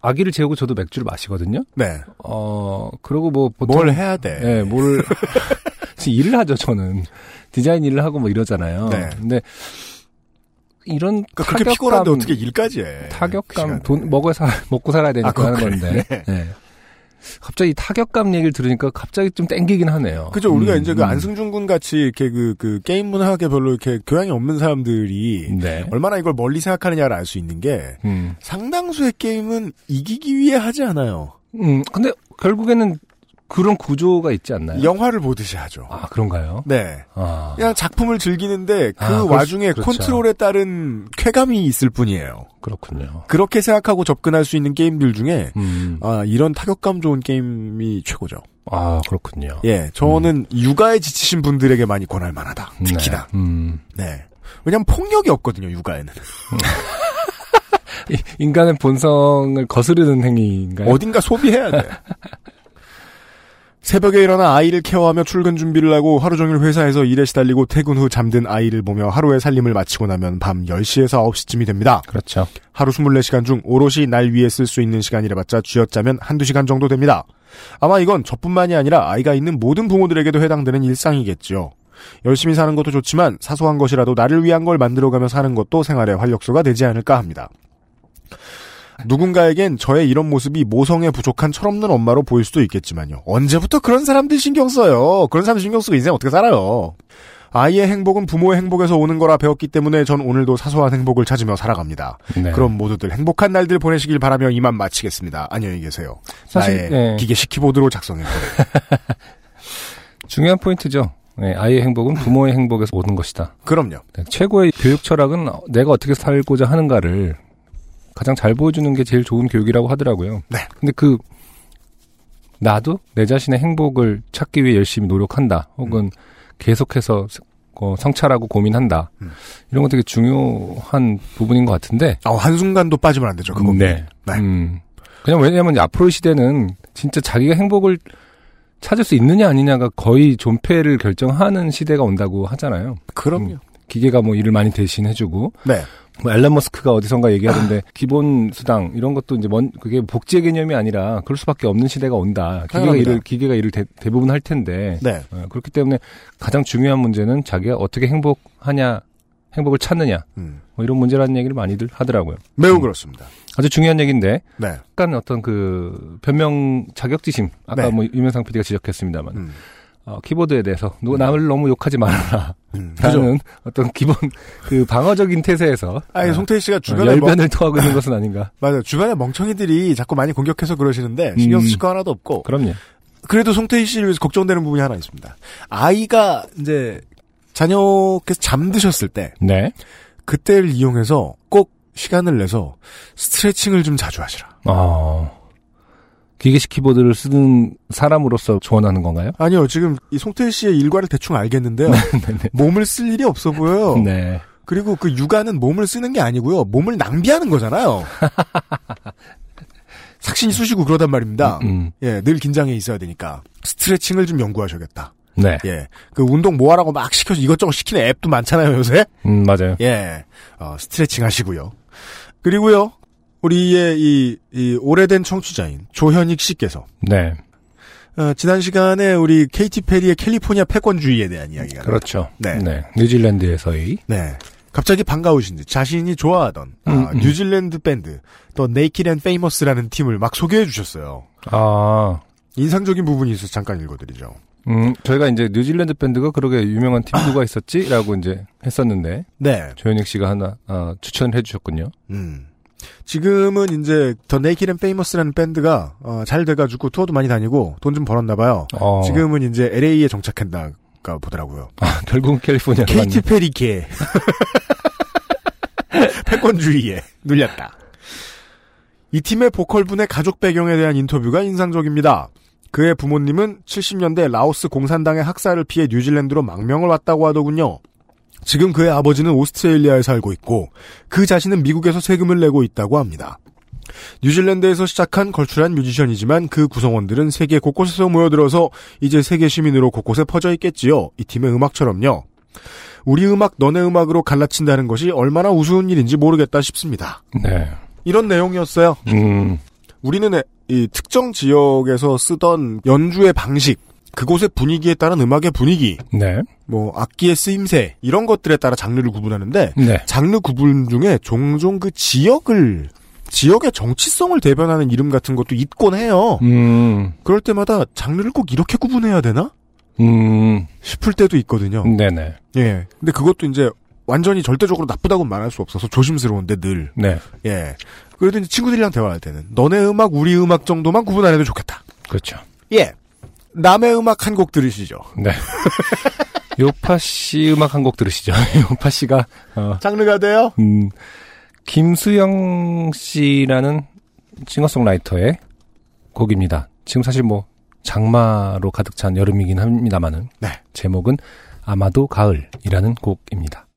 아기를 재우고 저도 맥주를 마시거든요. 네. 어, 그러고 뭐 보통 뭘 해야 돼? 예, 뭘 일을 하죠, 저는. 디자인 일을 하고 뭐 이러잖아요. 네. 근데 이런 그러니까 그렇게 타격감, 피곤한데 어떻게 일까지 해? 그 타격감. 돈 먹어 사 먹고 살아야 되니까 아, 하는 건데. 그래. 예. 갑자기 타격감 얘기를 들으니까 갑자기 좀 땡기긴 하네요. 그죠. 우리가 음, 이제 그 음. 안승준 군 같이 이렇게 그, 그 게임 문학에 별로 이렇게 교양이 없는 사람들이 네. 얼마나 이걸 멀리 생각하느냐를 알 수 있는 게 음. 상당수의 게임은 이기기 위해 하지 않아요. 음. 근데 결국에는 그런 구조가 있지 않나요? 영화를 보듯이 하죠. 아, 그런가요? 네. 아. 그냥 작품을 즐기는데 그 아, 와중에 그렇죠. 컨트롤에 따른 쾌감이 있을 뿐이에요. 그렇군요. 그렇게 생각하고 접근할 수 있는 게임들 중에 음. 아, 이런 타격감 좋은 게임이 최고죠. 아, 그렇군요. 예, 저는 육아에 지치신 분들에게 많이 권할 만하다. 특히나. 네. 음. 네. 왜냐면 폭력이 없거든요, 육아에는. 이- 인간의 본성을 거스르는 행위인가요? 어딘가 소비해야 돼. 새벽에 일어나 아이를 케어하며 출근 준비를 하고 하루 종일 회사에서 일에 시달리고 퇴근 후 잠든 아이를 보며 하루의 살림을 마치고 나면 밤 10시에서 9시쯤이 됩니다. 그렇죠. 하루 24시간 중 오롯이 날 위해 쓸수 있는 시간이라봤자 쥐어짜면 한두 시간 정도 됩니다. 아마 이건 저뿐만이 아니라 아이가 있는 모든 부모들에게도 해당되는 일상이겠죠. 열심히 사는 것도 좋지만 사소한 것이라도 나를 위한 걸 만들어가며 사는 것도 생활의 활력소가 되지 않을까 합니다. 누군가에겐 저의 이런 모습이 모성에 부족한 철없는 엄마로 보일 수도 있겠지만요. 언제부터 그런 사람들 신경 써요? 그런 사람 신경 쓰고 인생 어떻게 살아요? 아이의 행복은 부모의 행복에서 오는 거라 배웠기 때문에 전 오늘도 사소한 행복을 찾으며 살아갑니다. 네. 그럼 모두들 행복한 날들 보내시길 바라며 이만 마치겠습니다. 안녕히 계세요. 사실, 나의 네. 기계식 키보드로 작성했고 중요한 포인트죠. 네, 아이의 행복은 부모의 행복에서 오는 것이다. 그럼요. 네, 최고의 교육 철학은 내가 어떻게 살고자 하는가를 가장 잘 보여주는 게 제일 좋은 교육이라고 하더라고요. 네. 근데 그 나도 내 자신의 행복을 찾기 위해 열심히 노력한다. 혹은 계속해서 어, 성찰하고 고민한다. 음. 이런 거 되게 중요한 부분인 것 같은데. 아, 한순간도 빠지면 안 되죠. 그건. 네. 네. 음. 그냥 왜냐하면 이제 앞으로의 시대는 진짜 자기가 행복을 찾을 수 있느냐 아니냐가 거의 존폐를 결정하는 시대가 온다고 하잖아요. 그럼요. 음. 기계가 뭐 일을 많이 대신해주고 네. 뭐 앨런 머스크가 어디선가 얘기하던데 기본 수당 이런 것도 이제 먼 그게 복지의 개념이 아니라 그럴 수밖에 없는 시대가 온다. 기계가 당연합니다. 일을 기계가 일을 대, 부분 할 텐데 네. 어, 그렇기 때문에 가장 중요한 문제는 자기가 어떻게 행복하냐, 행복을 찾느냐 음. 뭐 이런 문제라는 얘기를 많이들 하더라고요. 매우 음. 그렇습니다. 아주 중요한 얘기인데 네. 약간 어떤 그 변명 자격지심 아까 네. 뭐 유명상 PD가 지적했습니다만 음. 어, 키보드에 대해서 누가 남을 너무 욕하지 말아라. 음. 라는 어떤 기본 그 방어적인 태세에서 아니, 어, 송태희 씨가 어, 주변에 멍, 열변을 토하고 있는 것은 아닌가. 맞아요. 주변에 멍청이들이 자꾸 많이 공격해서 그러시는데 신경 음. 쓰실 거 하나도 없고 그럼요. 그래도 송태희 씨를 위해서 걱정되는 부분이 하나 있습니다. 아이가 이제 자녀께서 잠드셨을 때 네. 그때를 이용해서 꼭 시간을 내서 스트레칭을 좀 자주 하시라. 어, 기계식 키보드를 쓰는 사람으로서 조언하는 건가요? 아니요, 지금 이 송태희 씨의 일과를 대충 알겠는데요. 몸을 쓸 일이 없어 보여요. 네. 그리고 그 육아는 몸을 쓰는 게 아니고요. 몸을 낭비하는 거잖아요. 삭신이 쑤시고 그러단 말입니다. 음, 예, 늘 긴장해 있어야 되니까. 스트레칭을 좀 연구하셔야겠다. 네. 예. 그 운동 뭐 하라고 막 시켜서 이것저것 시키는 앱도 많잖아요, 요새? 음, 맞아요. 예. 어, 스트레칭 하시고요. 그리고요, 우리의 이, 이 오래된 청취자인 조현익 씨께서, 네. 어, 지난 시간에 우리 케이티 페리의 캘리포니아 패권주의에 대한 이야기가. 그렇죠. 네. 네. 뉴질랜드에서의 네. 갑자기 반가우신지 자신이 좋아하던 아, 음, 음. 뉴질랜드 밴드 The Naked and Famous라는 팀을 막 소개해 주셨어요. 아, 인상적인 부분이 있어서 잠깐 읽어드리죠. 음, 저희가 이제 뉴질랜드 밴드가 그러게 유명한 팀 누가 있었지 라고 이제 했었는데 네. 조현익 씨가 하나 아, 추천을 해주셨군요. 음. 지금은 이제 The Naked and Famous라는 밴드가 어, 잘 돼가지고 투어도 많이 다니고 돈 좀 벌었나 봐요. 어, 지금은 이제 LA에 정착했나가 보더라고요. 아, 결국은 캘리포니아 케이티 페리계 패권주의에 눌렸다. 이 팀의 보컬분의 가족 배경에 대한 인터뷰가 인상적입니다. 그의 부모님은 70년대 라오스 공산당의 학살을 피해 뉴질랜드로 망명을 왔다고 하더군요. 지금 그의 아버지는 오스트레일리아에 살고 있고 그 자신은 미국에서 세금을 내고 있다고 합니다. 뉴질랜드에서 시작한 걸출한 뮤지션이지만 그 구성원들은 세계 곳곳에서 모여들어서 이제 세계 시민으로 곳곳에 퍼져 있겠지요. 이 팀의 음악처럼요. 우리 음악 너네 음악으로 갈라친다는 것이 얼마나 우스운 일인지 모르겠다 싶습니다. 네. 이런 내용이었어요. 음, 우리는 에- 이 특정 지역에서 쓰던 연주의 방식, 그곳의 분위기에 따른 음악의 분위기, 네. 뭐 악기의 쓰임새 이런 것들에 따라 장르를 구분하는데 네. 장르 구분 중에 종종 그 지역을 지역의 정치성을 대변하는 이름 같은 것도 있곤 해요. 음, 그럴 때마다 장르를 꼭 이렇게 구분해야 되나 음, 싶을 때도 있거든요. 네네. 예. 근데 그것도 이제 완전히 절대적으로 나쁘다고 말할 수 없어서 조심스러운데 늘. 네. 예. 그래도 이제 친구들이랑 대화할 때는 너네 음악, 우리 음악 정도만 구분 안 해도 좋겠다. 그렇죠. 예. 남의 음악 한 곡 들으시죠. 네. 요파 씨 음악 한 곡 들으시죠. 요파 씨가 어, 장르가 돼요? 음, 김수영 씨라는 싱어송라이터의 곡입니다. 지금 사실 뭐 장마로 가득 찬 여름이긴 합니다만은 네. 제목은 아마도 가을이라는 곡입니다.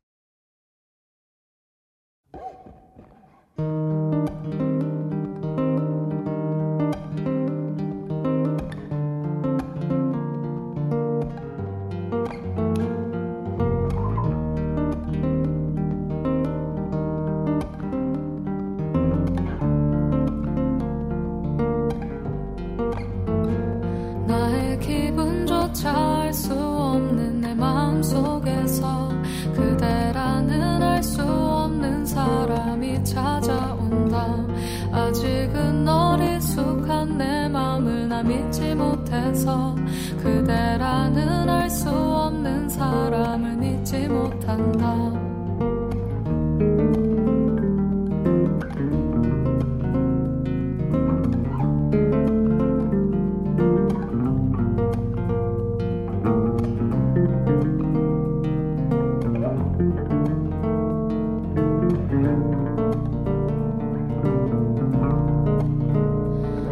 아직은 어리숙한 내 맘을 나 믿지 못해서 그대라는 알 수 없는 사람을 믿지 못한다.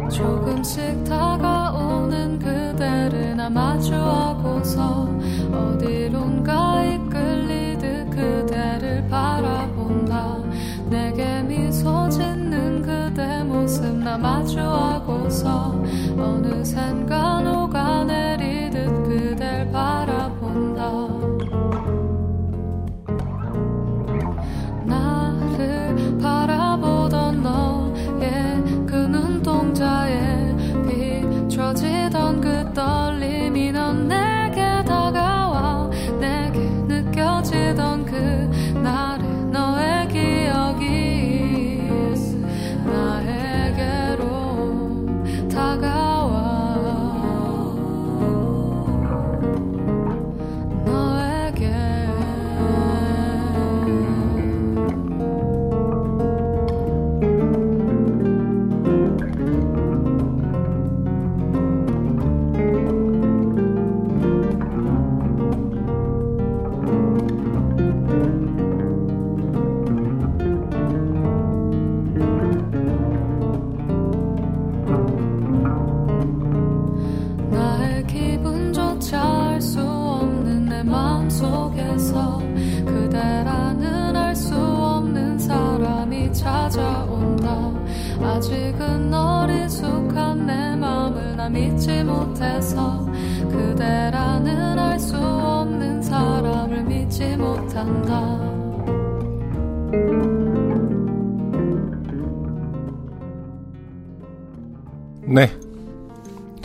조금씩 다가오는 그대를 나 마주하고서 어디론가 이끌리듯 그대를 바라본다. 내게 미소 짓는 그대 모습 나 마주하고서 어느샌가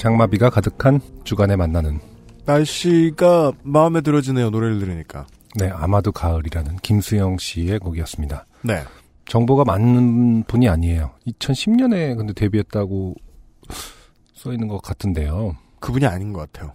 장마비가 가득한 주간에 만나는 날씨가 마음에 들어지네요. 노래를 들으니까. 네 아마도 가을이라는 김수영 씨의 곡이었습니다. 네. 정보가 맞는 분이 아니에요. 2010년에 근데 데뷔했다고 써 있는 것 같은데요. 그분이 아닌 것 같아요.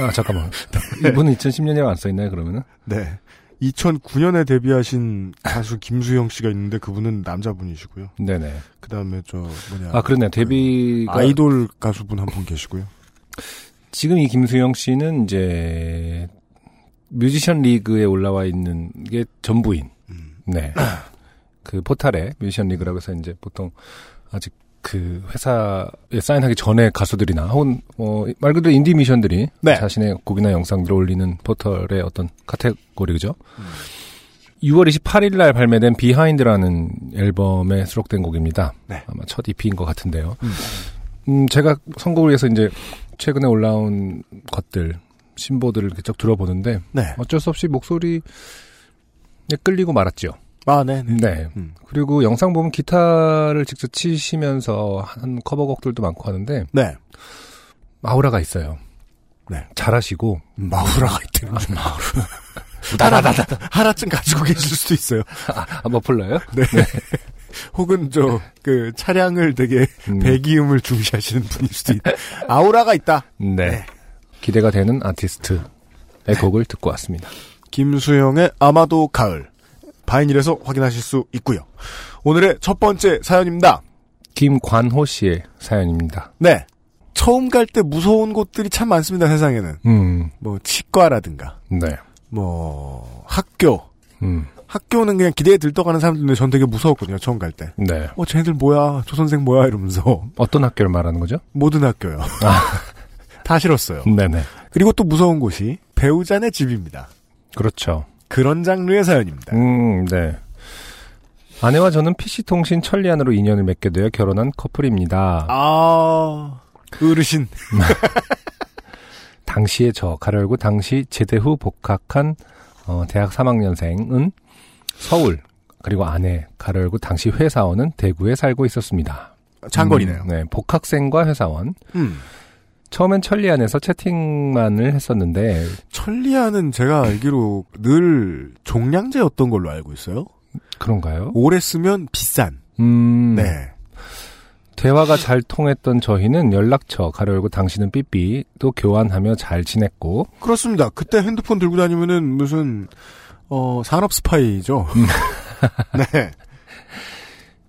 아, 아, 잠깐만. 이분은 2010년이라고 안 써 있나요? 그러면은? 네. 2009년에 데뷔하신 가수 김수영 씨가 있는데 그분은 남자분이시고요. 네네. 그 다음에 저 뭐냐 아 그러네요. 데뷔가 아이돌 가수분 한 분 계시고요. 지금 이 김수영 씨는 이제 뮤지션 리그에 올라와 있는 게 전부인. 음. 네. 그 포탈에 뮤지션 리그라고 해서 이제 보통 아직 그 회사에 사인하기 전에 가수들이나 혹은 어, 말 그대로 인디 뮤지션들이 네. 자신의 곡이나 영상들을 올리는 포털의 어떤 카테고리죠. 6월 28일 날 발매된 비하인드라는 앨범에 수록된 곡입니다. 네. 아마 첫 EP인 것 같은데요. 음. 음, 제가 선곡을 위해서 이제 최근에 올라온 것들, 신보들을 쭉 들어보는데 네. 어쩔 수 없이 목소리에 끌리고 말았죠. 아, 네. 네. 네. 음. 그리고 영상 보면 기타를 직접 치시면서 한 커버곡들도 많고 하는데 네. 아우라가 있어요. 네. 잘하시고 마우라가 있대요. 마우라. 하나다다 하나쯤 가지고 계실 수도 있어요. 아, 머플러요? 네. 혹은 저 그 차량을 되게 음. 배기음을 중시하시는 분일 수도 있다. 아우라가 있다. 네. 네. 기대가 되는 아티스트의 곡을 듣고 왔습니다. 김수영의 아마도 가을 바이닐에서 확인하실 수 있고요. 오늘의 첫 번째 사연입니다. 김관호 씨의 사연입니다. 네. 처음 갈 때 무서운 곳들이 참 많습니다, 세상에는. 음, 뭐, 치과라든가, 네. 뭐, 학교. 음, 학교는 그냥 기대에 들떠가는 사람들인데 전 되게 무서웠거든요, 처음 갈 때. 네. 어, 쟤네들 뭐야, 조 선생 뭐야, 이러면서. 어떤 학교를 말하는 거죠? 모든 학교요. 다 싫었어요. 네네. 그리고 또 무서운 곳이 배우자네 집입니다. 그렇죠. 그런 장르의 사연입니다. 음, 네. 아내와 저는 PC통신 천리안으로 인연을 맺게 되어 결혼한 커플입니다. 아, 어르신. 당시에 저 가려고 당시 제대 후 복학한 어, 대학 3학년생은 서울 그리고 아내 가려고 당시 회사원은 대구에 살고 있었습니다. 장거리네요. 음, 네, 복학생과 회사원. 음. 처음엔 천리안에서 채팅만을 했었는데 천리안은 제가 알기로 늘 종량제였던 걸로 알고 있어요. 그런가요? 오래 쓰면 비싼. 음, 네. 대화가 잘 통했던 저희는 연락처 가로 열고 당시는 삐삐도 교환하며 잘 지냈고 그렇습니다. 그때 핸드폰 들고 다니면은 무슨 어 산업 스파이죠. 네.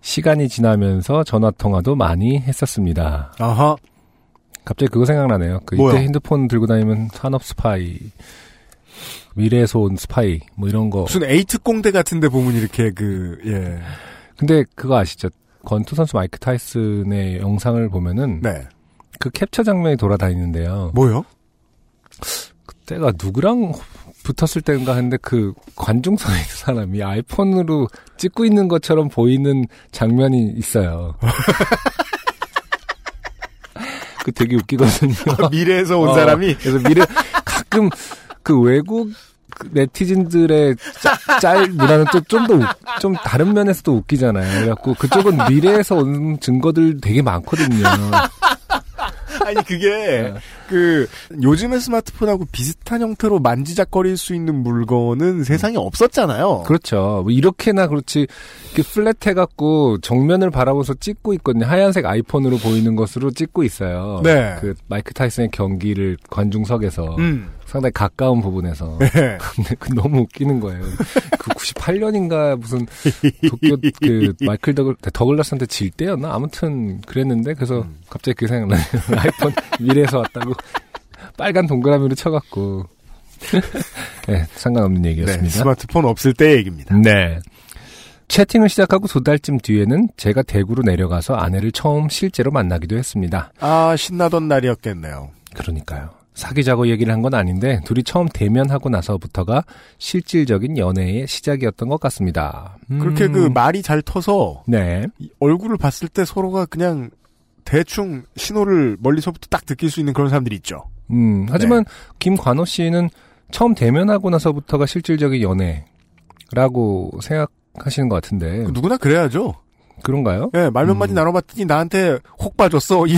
시간이 지나면서 전화 통화도 많이 했었습니다. 아하. 갑자기 그거 생각나네요. 그 뭐요? 이때 핸드폰 들고 다니면 산업 스파이, 미래에서 온 스파이 뭐 이런 거. 무슨 A 특공대 같은데 보면 이렇게 그 예. 근데 그거 아시죠? 권투 선수 마이크 타이슨의 영상을 보면은 네. 그 캡처 장면이 돌아다니는데요. 뭐요? 그때가 누구랑 붙었을 때인가 했는데 그 관중석에 있는 사람이 아이폰으로 찍고 있는 것처럼 보이는 장면이 있어요. 그 되게 웃기거든요. 미래에서 온 어, 사람이 그래서 미래 가끔 그 외국 그 네티즌들의 짜- 짤 문화는 또 좀 더 좀 다른 면에서도 웃기잖아요. 그래갖고 그쪽은 미래에서 온 증거들 되게 많거든요. 아니 그게 그 요즘의 스마트폰하고 비슷한 형태로 만지작거릴 수 있는 물건은 세상에 없었잖아요. 그렇죠. 뭐 이렇게나 그렇지 이렇게 플랫 해갖고 정면을 바라보면서 찍고 있거든요. 하얀색 아이폰으로 보이는 것으로 찍고 있어요. 네. 그 마이크 타이슨의 경기를 관중석에서 음. 상당히 가까운 부분에서. 네. 근데 그 너무 웃기는 거예요. 그 98년인가 무슨 도쿄 그 마이클 더글, 더글라스한테 질 때였나? 아무튼 그랬는데 그래서 음. 갑자기 그 생각나요. 아이폰 미래에서 왔다고 빨간 동그라미로 쳐갖고. 네, 상관없는 네, 얘기였습니다. 스마트폰 없을 때 얘기입니다. 네. 채팅을 시작하고 두 달쯤 뒤에는 제가 대구로 내려가서 아내를 처음 실제로 만나기도 했습니다. 아 신나던 날이었겠네요. 그러니까요. 사귀자고 얘기를 한 건 아닌데 둘이 처음 대면하고 나서부터가 실질적인 연애의 시작이었던 것 같습니다. 음, 그렇게 그 말이 잘 터서 네. 이 얼굴을 봤을 때 서로가 그냥 대충 신호를 멀리서부터 딱 느낄 수 있는 그런 사람들이 있죠. 음, 하지만 네. 김관호 씨는 처음 대면하고 나서부터가 실질적인 연애라고 생각하시는 것 같은데 그 누구나 그래야죠. 그런가요? 예, 말몇 마디 음. 나눠봤더니 나한테 혹 빠졌어. 이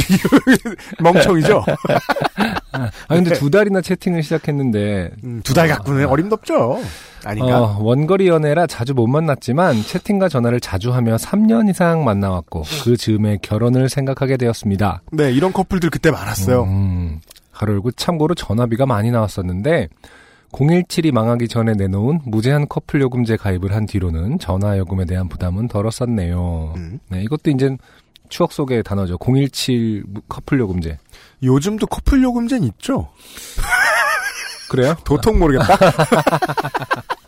멍청이죠. 아 근데 네. 두 달이나 채팅을 시작했는데 음, 두달 갖고는 어림덥죠. 아닌가? 어, 원거리 연애라 자주 못 만났지만 채팅과 전화를 자주 하며 3년 이상 만나왔고 그 즈음에 결혼을 생각하게 되었습니다. 네, 이런 커플들 그때 많았어요. 음, 가로 열고 참고로 전화비가 많이 나왔었는데 017이 망하기 전에 내놓은 무제한 커플 요금제 가입을 한 뒤로는 전화 요금에 대한 부담은 덜었었네요. 음. 네, 이것도 이제 추억 속의 단어죠. 017 커플 요금제. 요즘도 커플 요금제는 있죠. 그래요? 도통 모르겠다.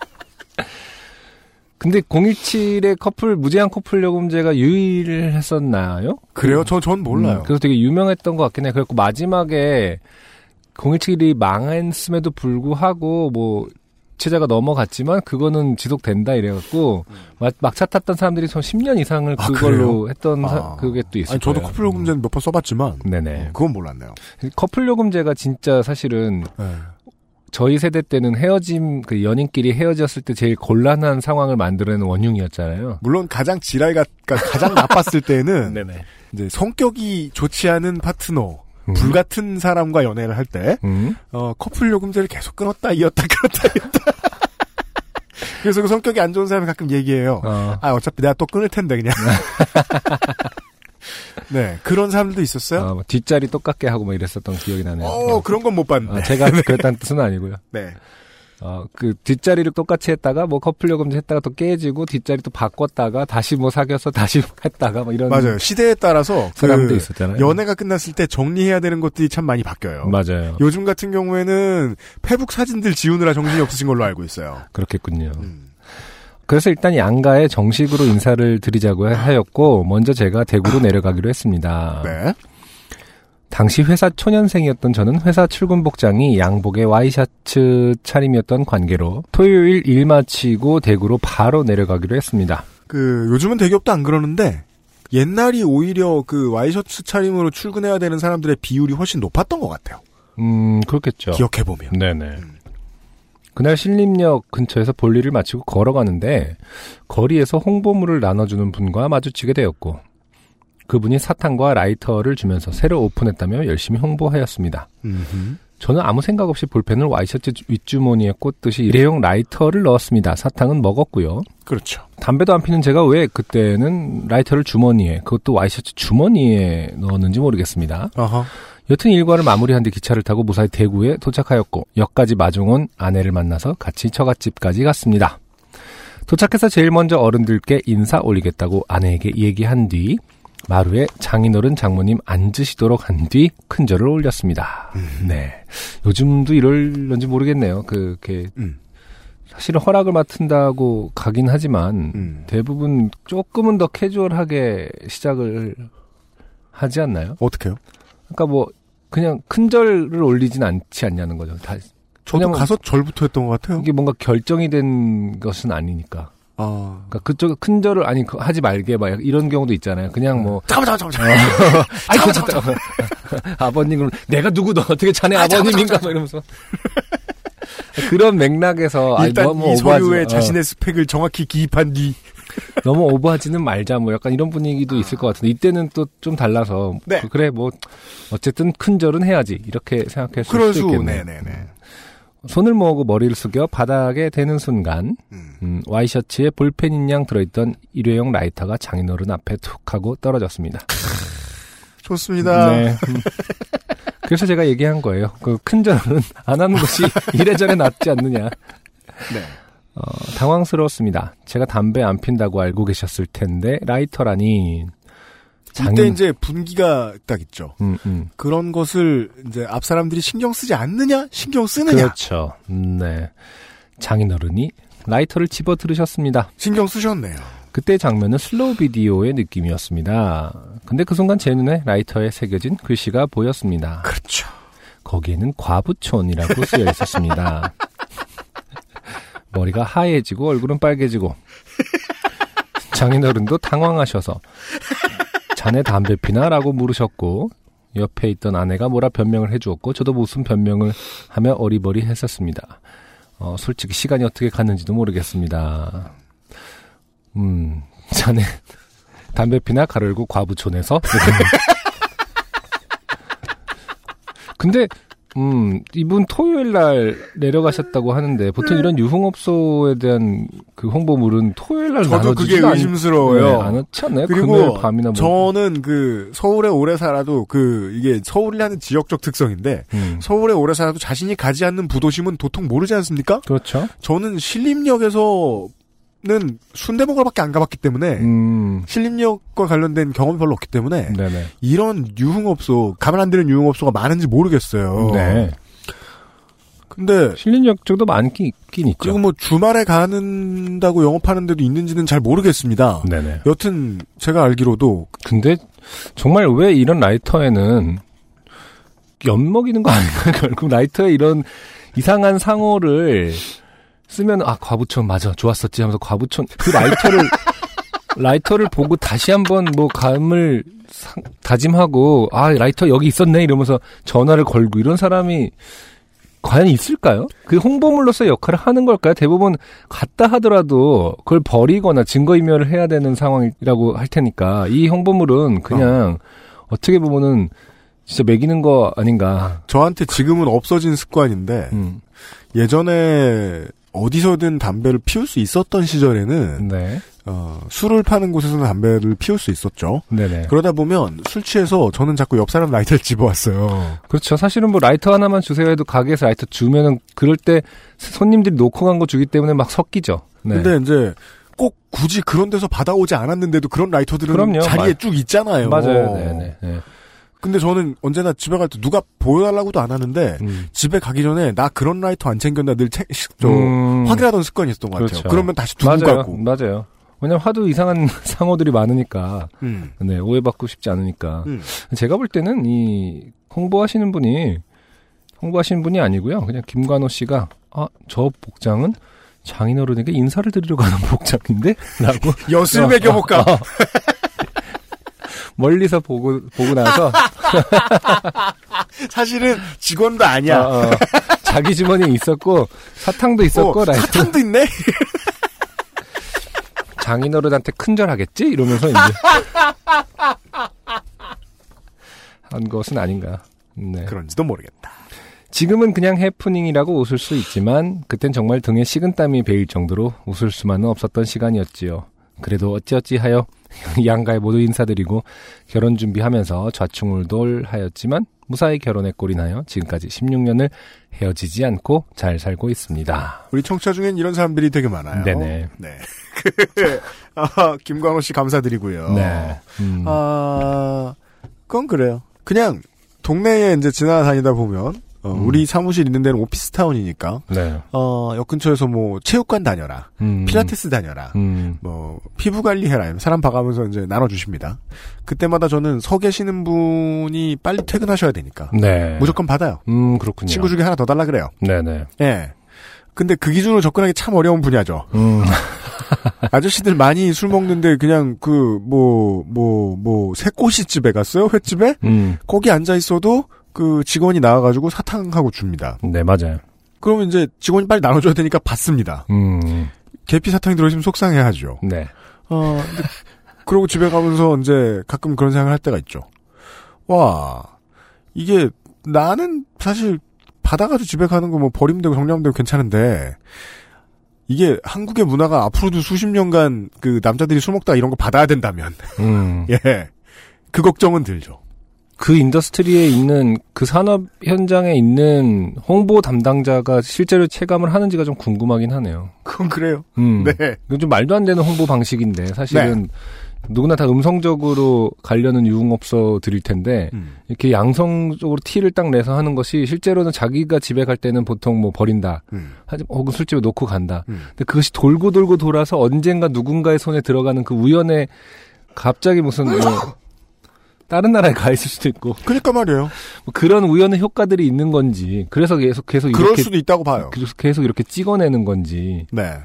근데 017의 커플 무제한 커플 요금제가 유일했었나요? 그래요? 저, 전 몰라요. 음, 그래서 되게 유명했던 것 같긴 해. 그래갖고 마지막에 017이 망했음에도 불구하고 뭐 체자가 넘어갔지만 그거는 지속된다 이래갖고 마- 막차 탔던 사람들이 전 10년 이상을 아, 그걸로 했던 사- 아. 그게 또 있어요. 저도 커플 요금제는 몇번 써봤지만, 네네. 어, 그건 몰랐네요. 커플 요금제가 진짜 사실은 네. 저희 세대 때는 헤어짐 그 연인끼리 헤어졌을 때 제일 곤란한 상황을 만들어내는 원흉이었잖아요. 물론 가장 지랄가, 그러니까 가장 나빴을 때는, 네네. 이제 성격이 좋지 않은 파트너, 음. 불같은 사람과 연애를 할 때, 음. 어, 커플 요금제를 계속 끊었다, 이었다, 끊었다, 이었다. 그래서 그 성격이 안 좋은 사람이 가끔 얘기해요. 어. 아, 어차피 내가 또 끊을 텐데, 그냥. 네, 그런 사람들도 있었어요. 어, 뭐 뒷자리 똑같게 하고 뭐 이랬었던 기억이 나네요. 어, 그런 건 못 봤는데. 어, 제가 그랬다는 뜻은 아니고요. 네. 어, 그 뒷자리를 똑같이 했다가 뭐 커플 요금제 했다가 또 깨지고 뒷자리 또 바꿨다가 다시 뭐 사귀어서 다시 했다가 뭐 이런 맞아요. 시대에 따라서 사람도 그 있었잖아요. 연애가 끝났을 때 정리해야 되는 것들이 참 많이 바뀌어요. 맞아요. 요즘 같은 경우에는 페북 사진들 지우느라 정신이 없으신 걸로 알고 있어요. 그렇겠군요. 음. 그래서 일단 양가에 정식으로 인사를 드리자고 하였고 먼저 제가 대구로 내려가기로 했습니다. 네. 당시 회사 초년생이었던 저는 회사 출근 복장이 양복에 와이셔츠 차림이었던 관계로 토요일 일 마치고 대구로 바로 내려가기로 했습니다. 그 요즘은 대기업도 안 그러는데 옛날이 오히려 그 와이셔츠 차림으로 출근해야 되는 사람들의 비율이 훨씬 높았던 것 같아요. 음, 그렇겠죠. 기억해 보면. 네네. 그날 신림역 근처에서 볼일을 마치고 걸어가는데 거리에서 홍보물을 나눠주는 분과 마주치게 되었고 그분이 사탕과 라이터를 주면서 새로 오픈했다며 열심히 홍보하였습니다. 음흠. 저는 아무 생각 없이 볼펜을 와이셔츠 윗주머니에 꽂듯이 일회용 라이터를 넣었습니다. 사탕은 먹었고요. 그렇죠. 담배도 안 피는 제가 왜 그때는 라이터를 주머니에 그것도 와이셔츠 주머니에 넣었는지 모르겠습니다. 아하. 여튼 일과를 마무리한 뒤 기차를 타고 무사히 대구에 도착하였고 역까지 마중 온 아내를 만나서 같이 처갓집까지 갔습니다. 도착해서 제일 먼저 어른들께 인사 올리겠다고 아내에게 얘기한 뒤 마루에 장인어른 장모님 앉으시도록 한 뒤 큰절을 올렸습니다. 네. 요즘도 이럴런지 모르겠네요. 그, 게 음. 사실은 허락을 맡은다고 가긴 하지만 음. 대부분 조금은 더 캐주얼하게 시작을 하지 않나요? 어떻게요? 그러니까 뭐 그냥 큰절을 올리진 않지 않냐는 거죠. 다 저도 가서 절부터 했던 것 같아요. 이게 뭔가 결정이 된 것은 아니니까. 아. 그러니까 그쪽 큰절을 아니 그 하지 말게 막 이런 경우도 있잖아요. 그냥 뭐 잠깐만, 잠깐만, 잠깐만. 아이 괜찮다. 아버님 그럼 내가 누구 너 어떻게 자네 아버님인가 막 이러면서 그런 맥락에서 아니, 일단 너무 이 오버하지, 어, 자신의 스펙을 정확히 기입한 뒤. 너무 오버하지는 말자 뭐 약간 이런 분위기도 있을 것 같은데 이때는 또 좀 달라서 네. 그- 그래 뭐 어쨌든 큰 절은 해야지 이렇게 생각했을 수도 수, 있겠네요. 네네네. 손을 모으고 머리를 숙여 바닥에 대는 순간 음. 음, 와이셔츠에 볼펜인 양 들어있던 일회용 라이터가 장인어른 앞에 툭 하고 떨어졌습니다. 좋습니다. 네. 음. 그래서 제가 얘기한 거예요. 그 큰 절은 안 하는 것이 이래저래 낫지 않느냐. 네. 어, 당황스러웠습니다. 제가 담배 안 핀다고 알고 계셨을 텐데 라이터라니. 이때 이제 분기가 딱 있죠. 음, 음. 그런 것을 이제 앞 사람들이 신경 쓰지 않느냐? 신경 쓰느냐? 그렇죠. 음, 네. 장인어른이 라이터를 집어 들으셨습니다. 신경 쓰셨네요. 그때 장면은 슬로우 비디오의 느낌이었습니다. 근데 그 순간 제 눈에 라이터에 새겨진 글씨가 보였습니다. 그렇죠. 거기에는 과부촌이라고 쓰여 있었습니다. 머리가 하얘지고 얼굴은 빨개지고 장인어른도 당황하셔서 자네 담배 피나? 라고 물으셨고 옆에 있던 아내가 뭐라 변명을 해주었고 저도 무슨 변명을 하며 어리버리 했었습니다. 어, 솔직히 시간이 어떻게 갔는지도 모르겠습니다. 음, 자네 담배 피나 가르고 과부촌에서 근데 음 이분 토요일 날 내려가셨다고 하는데 보통 이런 유흥업소에 대한 그 홍보물은 토요일 날 저도 그게 의심스러워요. 네, 안 넣지 않나요? 금요일 그리고 밤이나 뭐 저는 그 서울에 오래 살아도 그 이게 서울이라는 지역적 특성인데 음, 서울에 오래 살아도 자신이 가지 않는 부도심은 도통 모르지 않습니까? 그렇죠. 저는 신림역에서 는 순대 먹으러 밖에 안 가봤기 때문에 음, 신림역과 관련된 경험이 별로 없기 때문에 네네. 이런 유흥업소 가만 안 되는 유흥업소가 많은지 모르겠어요. 네. 근데 신림역 쪽도 많긴 있긴 있죠. 그리고 뭐 주말에 가는다고 영업하는 데도 있는지는 잘 모르겠습니다. 네네. 여튼 제가 알기로도 근데 정말 왜 이런 라이터에는 엿 먹이는 거 아닌가? 결국 라이터에 이런 이상한 상호를 쓰면 아 과부촌 맞아 좋았었지 하면서 과부촌 그 라이터를 라이터를 보고 다시 한번 뭐 감을 상- 다짐하고 아 라이터 여기 있었네 이러면서 전화를 걸고 이런 사람이 과연 있을까요? 그 홍보물로서 역할을 하는 걸까요? 대부분 갔다 하더라도 그걸 버리거나 증거인멸을 해야 되는 상황이라고 할 테니까 이 홍보물은 그냥 어. 떻게 보면은 진짜 멕이는 거 아닌가. 저한테 지금은 없어진 습관인데 음, 예전에 어디서든 담배를 피울 수 있었던 시절에는 네, 어, 술을 파는 곳에서는 담배를 피울 수 있었죠. 네네. 그러다 보면 술 취해서 저는 자꾸 옆 사람 라이터를 집어왔어요. 그렇죠. 사실은 뭐 라이터 하나만 주세요 해도 가게에서 라이터 주면은 그럴 때 손님들이 놓고 간 거 주기 때문에 막 섞이죠. 네. 근데 이제 꼭 굳이 그런 데서 받아오지 않았는데도 그런 라이터들은 그럼요. 자리에 맞- 쭉 있잖아요. 맞아요. 네네. 네. 근데 저는 언제나 집에 갈 때 누가 보여달라고도 안 하는데 음. 집에 가기 전에 나 그런 라이터 안 챙겼나 늘 체, 저, 음. 확인하던 습관이 있었던 것 같아요. 그렇죠. 그러면 다시 두고 맞아요. 가고. 맞아요. 왜냐면 하도 이상한 상호들이 많으니까 음. 네, 오해받고 싶지 않으니까. 음. 제가 볼 때는 이 홍보하시는 분이 홍보하시는 분이 아니고요. 그냥 김관호 씨가 아, 저 복장은 장인어른에게 인사를 드리러 가는 복장인데? 라고 엿을 어, 매겨볼까? 어, 어. 멀리서 보고 보고 나서 사실은 직원도 아니야. 어, 어, 자기 주머니에 있었고 사탕도 있었고 어, 사탕도 있네? 장인어른한테 큰절하겠지 이러면서 이제 한 것은 아닌가. 네. 그런지도 모르겠다. 지금은 그냥 해프닝이라고 웃을 수 있지만 그땐 정말 등에 식은땀이 배일 정도로 웃을 수만은 없었던 시간이었지요. 그래도 어찌어찌하여 양가에 모두 인사드리고 결혼 준비하면서 좌충울돌하였지만 무사히 결혼에 꼴이 나요. 지금까지 16년을 헤어지지 않고 잘 살고 있습니다. 우리 청취자 중엔 이런 사람들이 되게 많아요. 네네. 네. 그, 아, 김광호 씨 감사드리고요. 네. 음, 아, 그건 그래요. 그냥 동네에 이제 지나다니다 보면 어, 음. 우리 사무실 있는 데는 오피스타운이니까 네. 어, 역 근처에서 뭐 체육관 다녀라, 음, 필라테스 다녀라, 음, 뭐 피부 관리해라 사람 봐가면서 이제 나눠주십니다. 그때마다 저는 서 계시는 분이 빨리 퇴근하셔야 되니까 네. 무조건 받아요. 음, 그렇군요. 친구 중에 하나 더 달라 그래요. 네네. 예. 근데 그 기준으로 접근하기 참 어려운 분야죠. 음, 아저씨들 많이 술 먹는데 그냥 그 뭐 뭐 뭐 새꼬시 집에 갔어요 횟집에 음, 거기 앉아 있어도 그 직원이 나와가지고 사탕하고 줍니다. 네, 맞아요. 그러면 이제 직원이 빨리 나눠줘야 되니까 받습니다. 음, 계피 사탕이 들어있으면 속상해하죠. 네. 어, 그러고 집에 가면서 이제 가끔 그런 생각을 할 때가 있죠. 와, 이게 나는 사실 받아가지고 집에 가는 거 뭐 버리면 되고 정리하면 되고 괜찮은데 이게 한국의 문화가 앞으로도 수십 년간 그 남자들이 술 먹다 이런 거 받아야 된다면 음. 예, 그 걱정은 들죠. 그 industry에 있는 그 산업 현장에 있는 홍보 담당자가 실제로 체감을 하는지가 좀 궁금하긴 하네요. 그건 그래요. 음. 네. 이건 좀 말도 안 되는 홍보 방식인데 사실은 누구나 다 음성적으로 가려는 유흥업소 들일 텐데 음. 이렇게 양성적으로 티를 딱 내서 하는 것이 실제로는 자기가 집에 갈 때는 보통 뭐 버린다. 음. 하지 혹은 술집에 놓고 간다. 음. 근데 그것이 돌고 돌고 돌아서 언젠가 누군가의 손에 들어가는 그 우연에 갑자기 무슨 뭐 다른 나라에 가 있을 수도 있고 그러니까 말이에요. 뭐 그런 우연의 효과들이 있는 건지 그래서 계속 계속 그럴 이렇게 수도 있다고 봐요. 그래서 계속 이렇게 찍어내는 건지 네.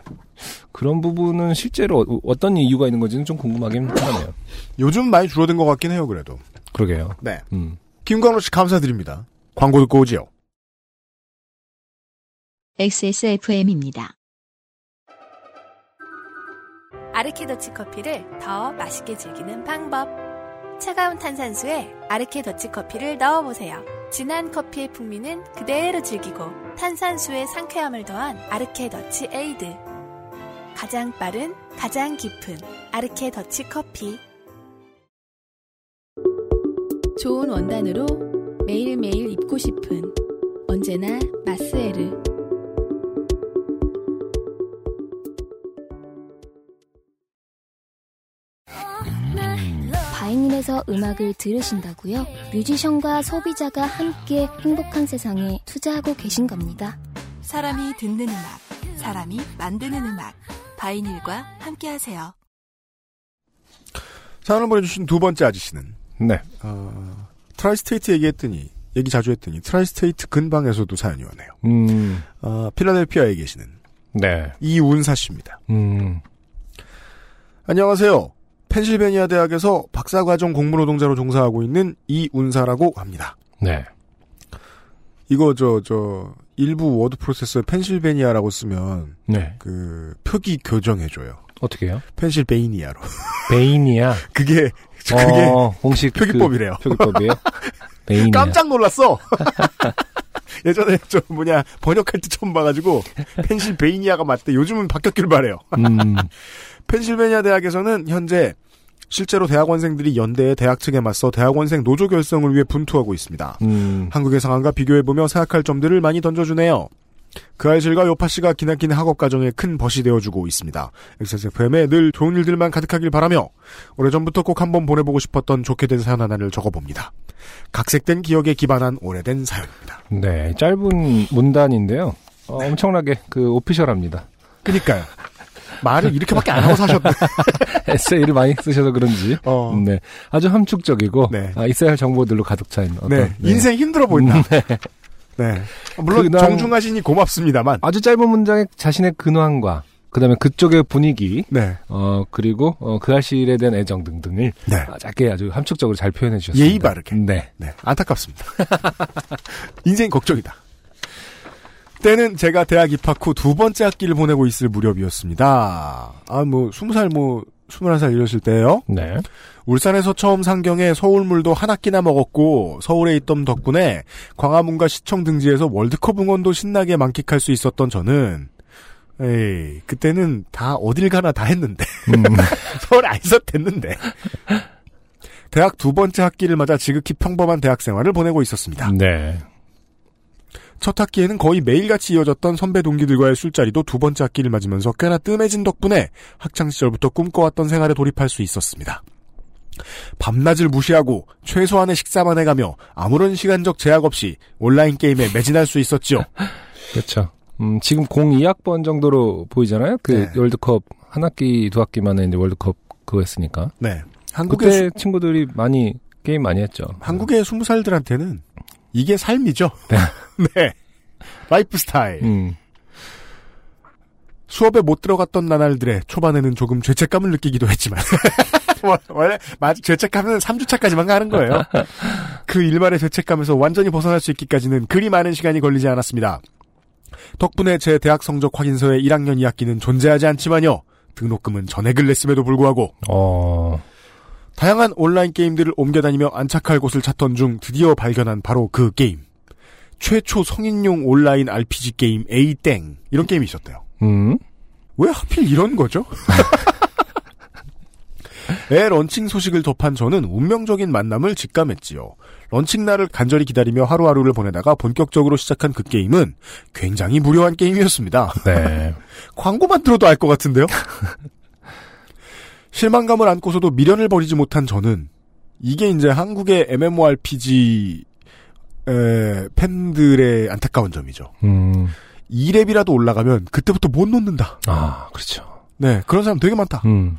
그런 부분은 실제로 어- 어떤 이유가 있는 건지는 좀 궁금하긴 하네요. 요즘 많이 줄어든 것 같긴 해요, 그래도. 그러게요. 네. 음. 김광호 씨 감사드립니다. 광고 듣고 오지요. XSFM입니다. 아르케 더치 커피를 더 맛있게 즐기는 방법. 차가운 탄산수에 아르케 더치 커피를 넣어보세요. 진한 커피의 풍미는 그대로 즐기고 탄산수의 상쾌함을 더한 아르케 더치 에이드. 가장 빠른, 가장 깊은 아르케 더치 커피. 좋은 원단으로 매일매일 입고 싶은 언제나 마스에르. 바이닐에서 음악을 들으신다고요? 뮤지션과 소비자가 함께 행복한 세상에 투자하고 계신 겁니다. 사람이 듣는 음악, 사람이 만드는 음악. 바이닐과 함께하세요. 사연을 보내주신 두 번째 아저씨는, 네. 어, tri-state 얘기했더니, 얘기 자주 했더니, tri-state 근방에서도 사연이 오네요. 음. 어, 필라델피아에 계시는 네. 이운사 씨입니다. 음. 안녕하세요. 펜실베니아 대학에서 박사과정 공무노동자로 종사하고 있는 이운사라고 합니다. 네. 이거 저, 저, 일부 워드 프로세서에 펜실베니아라고 쓰면, 네. 그, 표기 교정해 줘요. 어떻게 해요? 펜실베이니아로. 베이니아. 그게, 그게, 어, 공식 표기법이래요. 그 표기법이에요. 베이니아. 깜짝 놀랐어! 예전에 저 뭐냐, 번역할 때 처음 봐가지고, 펜실베이니아가 맞대. 요즘은 바뀌었길 바래요. 음. 펜실베니아 대학에서는 현재 실제로 대학원생들이 연대의 대학 측에 맞서 대학원생 노조 결성을 위해 분투하고 있습니다. 음. 한국의 상황과 비교해보며 생각할 점들을 많이 던져주네요. 그 아이실과 요파 씨가 기나긴 학업 과정에 큰 벗이 되어주고 있습니다. XSFM에 늘 좋은 일들만 가득하길 바라며 오래전부터 꼭 한번 보내보고 싶었던 좋게 된 사연 하나를 적어봅니다. 각색된 기억에 기반한 오래된 사연입니다. 네. 짧은 문단인데요. 어, 엄청나게 그 오피셜합니다. 그니까요. 말을 이렇게밖에 안 하고 사셨네. 에세이를 많이 쓰셔서 그런지. 어. 네. 아주 함축적이고 네. 아, 있어야 할 정보들로 가득 차인 어떤 네. 네. 인생 힘들어 보인다. 네. 물론 그날- 정중하시니 고맙습니다만. 아주 짧은 문장에 자신의 근황과 그다음에 그쪽의 분위기 네. 어 그리고 어, 그 아실에 대한 애정 등등을 네. 아, 짧게 아주 함축적으로 잘 표현해 주셨습니다. 예의 바르게. 네. 네, 안타깝습니다. 인생 걱정이다. 때는 제가 대학 입학 후 두 번째 학기를 보내고 있을 무렵이었습니다. 아, 뭐, 스무 살 뭐, 21살 이랬을 때예요. 네. 울산에서 처음 상경해 서울물도 한 학기나 먹었고 서울에 있던 덕분에 광화문과 시청 등지에서 월드컵 응원도 신나게 만끽할 수 있었던 저는 에이 그때는 다 어딜 가나 다 했는데 음. 서울에 안 있었댔는데 대학 두 번째 학기를 맞아 지극히 평범한 대학 생활을 보내고 있었습니다. 네. 첫 학기에는 거의 매일같이 이어졌던 선배 동기들과의 술자리도 두 번째 학기를 맞으면서 꽤나 뜸해진 덕분에 학창시절부터 꿈꿔왔던 생활에 돌입할 수 있었습니다. 밤낮을 무시하고 최소한의 식사만 해가며 아무런 시간적 제약 없이 온라인 게임에 매진할 수 있었지요. 그렇죠. 음, 지금 02학번 정도로 보이잖아요. 그 네. 월드컵 한 학기 두 학기 만에 이제 월드컵 그거 했으니까. 네. 한국의, 그때 수- 친구들이 많이 게임 많이 했죠. 한국의 스무 살들한테는 이게 삶이죠. 네. 라이프 스타일. 음. 수업에 못 들어갔던 나날들에 초반에는 조금 죄책감을 느끼기도 했지만 원- 원래 맞 죄책감은 3주차까지만 가는 거예요. 그 일말의 죄책감에서 완전히 벗어날 수 있기까지는 그리 많은 시간이 걸리지 않았습니다. 덕분에 제 대학 성적 확인서의 1학년 2학기는 존재하지 않지만요. 등록금은 전액을 냈음에도 불구하고 어. 다양한 온라인 게임들을 옮겨다니며 안착할 곳을 찾던 중 드디어 발견한 바로 그 게임. 최초 성인용 온라인 RPG 게임 A땡 이런 게임이 있었대요. 음. 왜 하필 이런 거죠? 애 런칭 소식을 접한 저는 운명적인 만남을 직감했지요. 런칭 날을 간절히 기다리며 하루하루를 보내다가 본격적으로 시작한 그 게임은 굉장히 무료한 게임이었습니다. 네. 광고만 들어도 알 것 같은데요? 실망감을 안고서도 미련을 버리지 못한 저는 이게 이제 한국의 MMORPG 에, 팬들의 안타까운 점이죠. 음. 2렙이라도 올라가면 그때부터 못 놓는다. 아, 그렇죠. 네, 그런 사람 되게 많다. 음.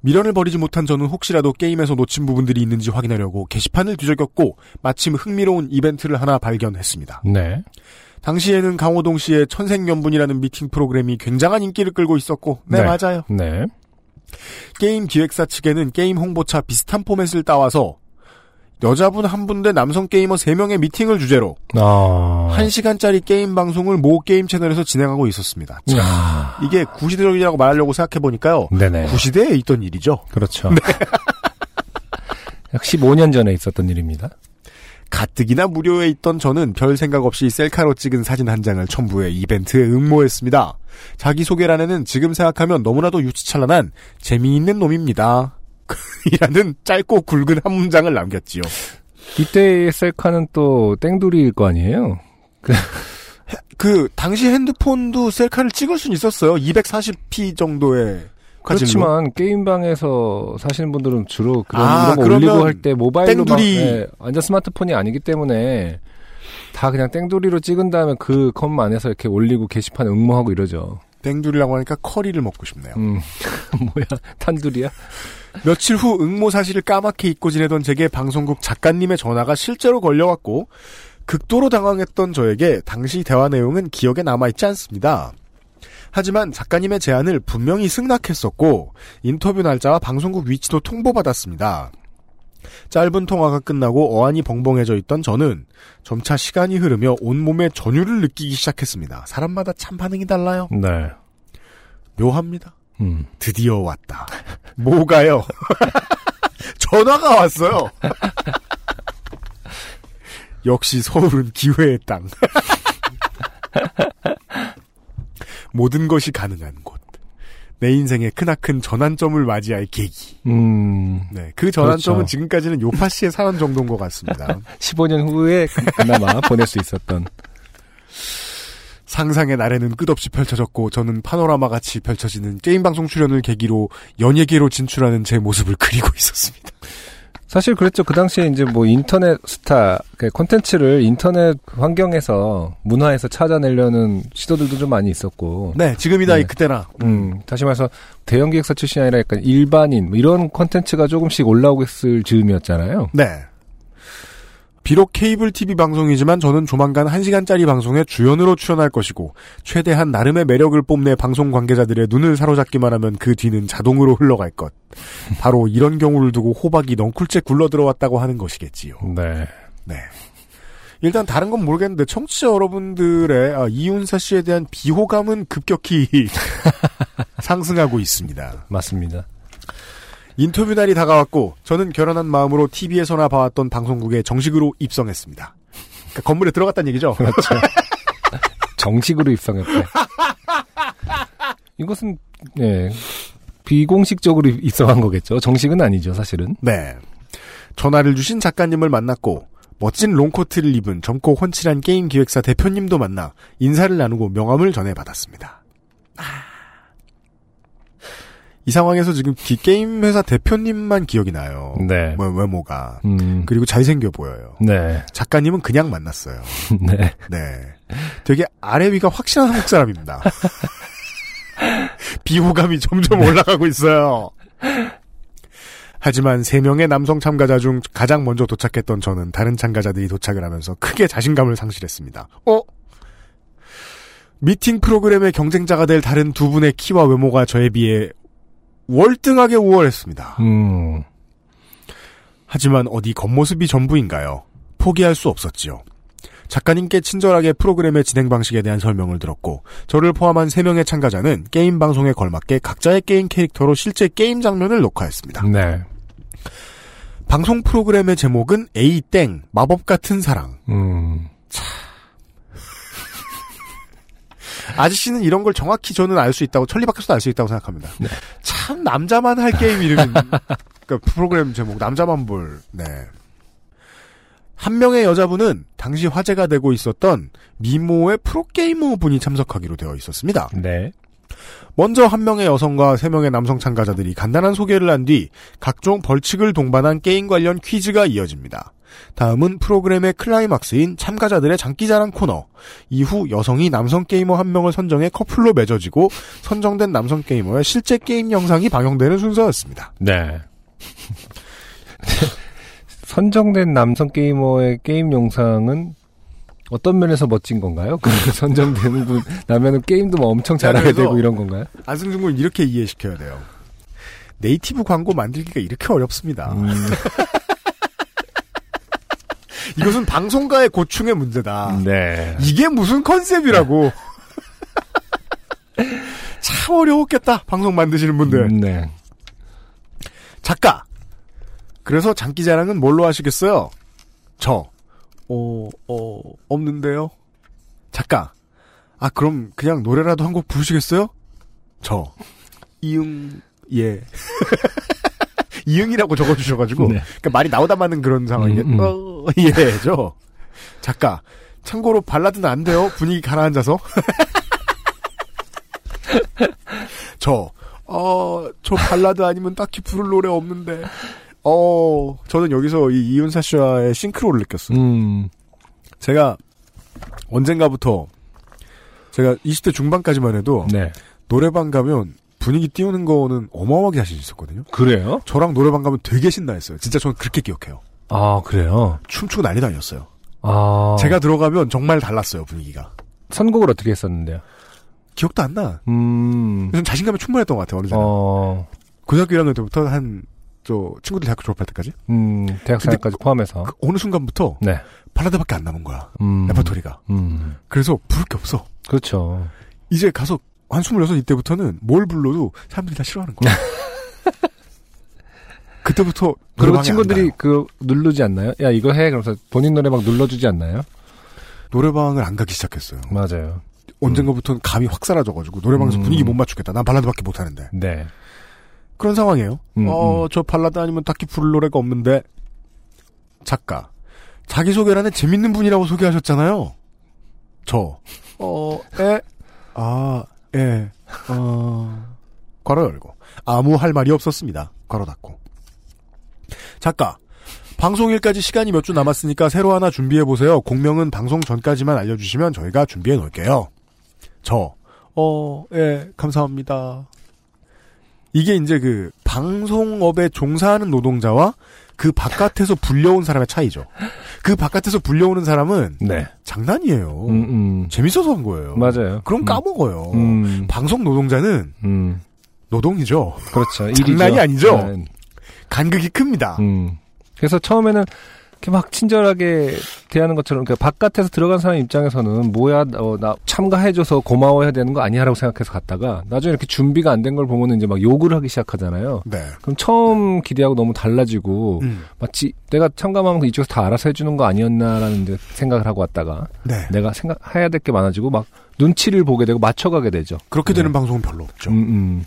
미련을 버리지 못한 저는 혹시라도 게임에서 놓친 부분들이 있는지 확인하려고 게시판을 뒤적였고 마침 흥미로운 이벤트를 하나 발견했습니다. 네. 당시에는 강호동 씨의 천생연분이라는 미팅 프로그램이 굉장한 인기를 끌고 있었고 네, 네. 맞아요. 네. 게임 기획사 측에는 게임 홍보차 비슷한 포맷을 따와서 여자분 한 분 대 남성 게이머 3명의 미팅을 주제로 아. 1시간짜리 게임 방송을 모 게임 채널에서 진행하고 있었습니다. 참, 아. 이게 구시대적이라고 말하려고 생각해보니까요. 네네. 구시대에 있던 일이죠. 그렇죠. 약 15년 전에 있었던 일입니다. 가뜩이나 무료에 있던 저는 별 생각 없이 셀카로 찍은 사진 한 장을 첨부해 이벤트에 응모했습니다. 자기소개란에는 지금 생각하면 너무나도 유치찬란한 재미있는 놈입니다. 이라는 짧고 굵은 한 문장을 남겼지요. 이때의 셀카는 또 땡돌이일 거 아니에요? 그 당시 핸드폰도 셀카를 찍을 수는 있었어요. 240p 정도의. 그렇지만 게임방에서 사시는 분들은 주로 그런 아, 이런 거 올리고 할 때 모바일로 막, 예, 완전 스마트폰이 아니기 때문에 다 그냥 땡돌이로 찍은 다음에 그 컴 안에서 이렇게 올리고 게시판에 응모하고 이러죠. 땡돌이라고 하니까 커리를 먹고 싶네요. 음, 뭐야 탄두리야? 며칠 후 응모 사실을 까맣게 잊고 지내던 제게 방송국 작가님의 전화가 실제로 걸려왔고 극도로 당황했던 저에게 당시 대화 내용은 기억에 남아있지 않습니다. 하지만 작가님의 제안을 분명히 승낙했었고 인터뷰 날짜와 방송국 위치도 통보받았습니다. 짧은 통화가 끝나고 어안이 벙벙해져 있던 저는 점차 시간이 흐르며 온몸에 전율을 느끼기 시작했습니다. 사람마다 참 반응이 달라요. 네. 묘합니다. 음. 드디어 왔다. 뭐가요? 전화가 왔어요. 역시 서울은 기회의 땅. 모든 것이 가능한 곳. 내 인생의 크나큰 전환점을 맞이할 계기. 음. 네, 그 전환점은 그렇죠. 지금까지는 요파 씨의 사연 정도인 것 같습니다. 15년 후에 그나마 보낼 수 있었던. 상상의 날에는 끝없이 펼쳐졌고 저는 파노라마 같이 펼쳐지는 게임 방송 출연을 계기로 연예계로 진출하는 제 모습을 그리고 있었습니다. 사실 그랬죠. 그 당시에 이제 뭐 인터넷 스타, 그 콘텐츠를 인터넷 환경에서 문화에서 찾아내려는 시도들도 좀 많이 있었고. 네, 지금이다 네. 이 그때나. 음, 다시 말해서 대형 기획사 출신이 아니라 약간 일반인, 뭐 이런 콘텐츠가 조금씩 올라오고 있을 즈음이었잖아요. 네. 비록 케이블 TV 방송이지만 저는 조만간 1시간짜리 방송에 주연으로 출연할 것이고 최대한 나름의 매력을 뽐내 방송 관계자들의 눈을 사로잡기만 하면 그 뒤는 자동으로 흘러갈 것. 바로 이런 경우를 두고 호박이 넝쿨째 굴러 들어왔다고 하는 것이겠지요. 네. 네. 일단 다른 건 모르겠는데 청취자 여러분들의 아, 이윤사 씨에 대한 비호감은 급격히 상승하고 있습니다. 맞습니다. 인터뷰 날이 다가왔고 저는 결혼한 마음으로 TV에서나 봐왔던 방송국에 정식으로 입성했습니다. 그러니까 건물에 들어갔다는 얘기죠. 그렇죠. 정식으로 입성했대. 이것은 예 비공식적으로 입성한 거겠죠. 정식은 아니죠, 사실은. 네. 전화를 주신 작가님을 만났고 멋진 롱코트를 입은 젊고 훤칠한 게임 기획사 대표님도 만나 인사를 나누고 명함을 전해받았습니다. 아. 이 상황에서 지금 기- 게임 회사 대표님만 기억이 나요. 네. 뭐, 외모가. 음, 그리고 잘생겨 보여요. 네, 작가님은 그냥 만났어요. 네. 네. 되게 아래 위가 확실한 한국 사람입니다. 비호감이 점점 올라가고 있어요. 하지만 세 명의 남성 참가자 중 가장 먼저 도착했던 저는 다른 참가자들이 도착을 하면서 크게 자신감을 상실했습니다. 어? 미팅 프로그램의 경쟁자가 될 다른 두 분의 키와 외모가 저에 비해 월등하게 우월했습니다. 음, 하지만 어디 겉모습이 전부인가요? 포기할 수 없었지요. 작가님께 친절하게 프로그램의 진행 방식에 대한 설명을 들었고 저를 포함한 3명의 참가자는 게임 방송에 걸맞게 각자의 게임 캐릭터로 실제 게임 장면을 녹화했습니다. 네, 방송 프로그램의 제목은 A땡 마법 같은 사랑. 음, 아저씨는 이런 걸 정확히 저는 알 수 있다고 천리밖에서도 알 수 있다고 생각합니다. 참 남자만 할 게임 이름인 그러니까 프로그램 제목 남자만 볼. 네. 한 명의 여자분은 당시 화제가 되고 있었던 미모의 프로게이머 분이 참석하기로 되어 있었습니다. 네, 먼저 한 명의 여성과 세 명의 남성 참가자들이 간단한 소개를 한 뒤 각종 벌칙을 동반한 게임 관련 퀴즈가 이어집니다. 다음은 프로그램의 클라이막스인 참가자들의 장기자랑 코너. 이후 여성이 남성 게이머 한 명을 선정해 커플로 맺어지고 선정된 남성 게이머의 실제 게임 영상이 방영되는 순서였습니다. 네. 선정된 남성 게이머의 게임 영상은 어떤 면에서 멋진 건가요? 그 선정되는 분 나면은 게임도 뭐 엄청 잘하게 되고 이런 건가요? 안승준 군을 이렇게 이해시켜야 돼요. native 광고 만들기가 이렇게 어렵습니다. 음, 이것은 방송가의 고충의 문제다. 네. 이게 무슨 컨셉이라고. 참 어려웠겠다. 방송 만드시는 분들. 음, 네. 작가. 그래서 장기자랑은 뭘로 하시겠어요? 저. 어, 어, 없는데요? 작가. 아, 그럼 그냥 노래라도 한 곡 부르시겠어요? 저. 이응, 예. 이응이라고 적어주셔가지고. 네. 그러니까 말이 나오다 마는 그런 상황이에요. 음, 음. 어, 예 죠. 작가. 참고로 발라드는 안 돼요. 분위기 가라앉아서. 저, 어, 저 발라드 아니면 딱히 부를 노래 없는데. 어, 저는 여기서 이 이윤사 씨와의 싱크로를 느꼈어요. 음, 제가 언젠가부터 제가 20대 중반까지만 해도 네. 노래방 가면 분위기 띄우는 거는 어마어마하게 자신 있었거든요. 그래요? 저랑 노래방 가면 되게 신나했어요. 진짜 저는 그렇게 기억해요. 아, 그래요? 춤추고 난리도 아니었어요. 아. 제가 들어가면 정말 달랐어요, 분위기가. 선곡을 어떻게 했었는데요? 기억도 안 나. 음, 그래서 자신감이 충분했던 것 같아요, 어느 날. 어, 고등학교 1학년 때부터 한, 저, 친구들 대학교 졸업할 때까지. 음, 대학생까지 포함해서. 그 어느 순간부터 네. 발라드밖에 안 남은 거야. 음. 레퍼토리가. 음, 그래서 부를 게 없어. 그렇죠. 이제 가서 한 26 이때부터는 뭘 불러도 사람들이 다 싫어하는 거야. 그때부터 그리고 친구들이. 그 누르지 않나요? 야 이거 해 그러면서 본인 노래 막 눌러주지 않나요? 노래방을 안 가기 시작했어요. 맞아요. 언젠가부터는 감이 확 사라져가지고 노래방에서 음. 분위기 못 맞추겠다. 난 발라드밖에 못하는데 네. 그런 상황이에요. 음, 어, 음. 저 발라드 아니면 딱히 부를 노래가 없는데 작가 자기 소개란에 재밌는 분이라고 소개하셨잖아요. 저 어, 에, 아, 예, 어, 괄호 열고 아무 할 말이 없었습니다. 괄호 닫고 작가 방송일까지 시간이 몇 주 남았으니까 새로 하나 준비해 보세요. 공명은 방송 전까지만 알려주시면 저희가 준비해 놓을게요. 저, 어, 예, 감사합니다. 이게 이제 그 방송업에 종사하는 노동자와 그 바깥에서 불려온 사람의 차이죠. 그 바깥에서 불려오는 사람은 네. 장난이에요. 음, 음. 재밌어서 한 거예요. 맞아요. 그럼 음. 까먹어요. 음, 방송 노동자는 음. 노동이죠. 그렇죠. 장난이 일이죠. 아니죠? 네. 간극이 큽니다. 음. 그래서 처음에는 이렇게 막 친절하게 대하는 것처럼 그러니까 바깥에서 들어간 사람 입장에서는 뭐야 어, 나 참가해줘서 고마워해야 되는 거 아니야라고 생각해서 갔다가 나중에 이렇게 준비가 안 된 걸 보면 이제 막 욕을 하기 시작하잖아요. 네. 그럼 처음 기대하고 너무 달라지고 음. 마치 내가 참가하면 이쪽에서 다 알아서 해주는 거 아니었나라는 생각을 하고 왔다가 네. 내가 생각해야 될 게 많아지고 막 눈치를 보게 되고 맞춰가게 되죠. 그렇게 네. 되는 방송은 별로 없죠. 음, 음.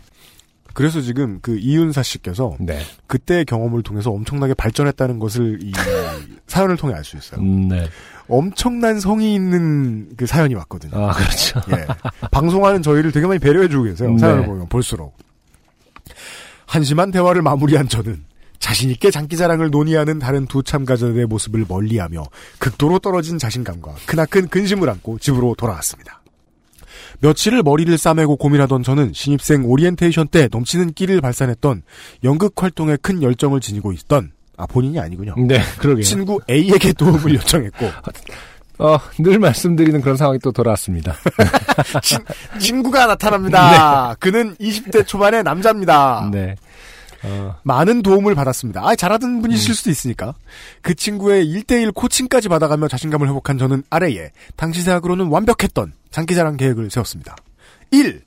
그래서 지금 그 이윤사 씨께서 네. 그때의 경험을 통해서 엄청나게 발전했다는 것을 이 사연을 통해 알 수 있어요. 음, 네. 엄청난 성의 있는 그 사연이 왔거든요. 아, 그렇죠. 예. 방송하는 저희를 되게 많이 배려해주고 계세요. 네. 사연을 보면 볼수록. 한심한 대화를 마무리한 저는 자신있게 장기자랑을 논의하는 다른 두 참가자들의 모습을 멀리하며 극도로 떨어진 자신감과 크나큰 근심을 안고 집으로 돌아왔습니다. 며칠을 머리를 싸매고 고민하던 저는 신입생 오리엔테이션 때 넘치는 끼를 발산했던 연극 활동에 큰 열정을 지니고 있던 아 본인이 아니군요. 네, 그러게요. 친구 A에게 도움을 요청했고 어, 늘 말씀드리는 그런 상황이 또 돌아왔습니다. 친, 친구가 나타납니다. 그는 20대 초반의 남자입니다. 네. 어, 많은 도움을 받았습니다. 아, 잘하던 분이실 수도 있으니까. 그 친구의 1대1 코칭까지 받아가며 자신감을 회복한 저는 아래에 당시 생각으로는 완벽했던 장기자랑 계획을 세웠습니다. 1.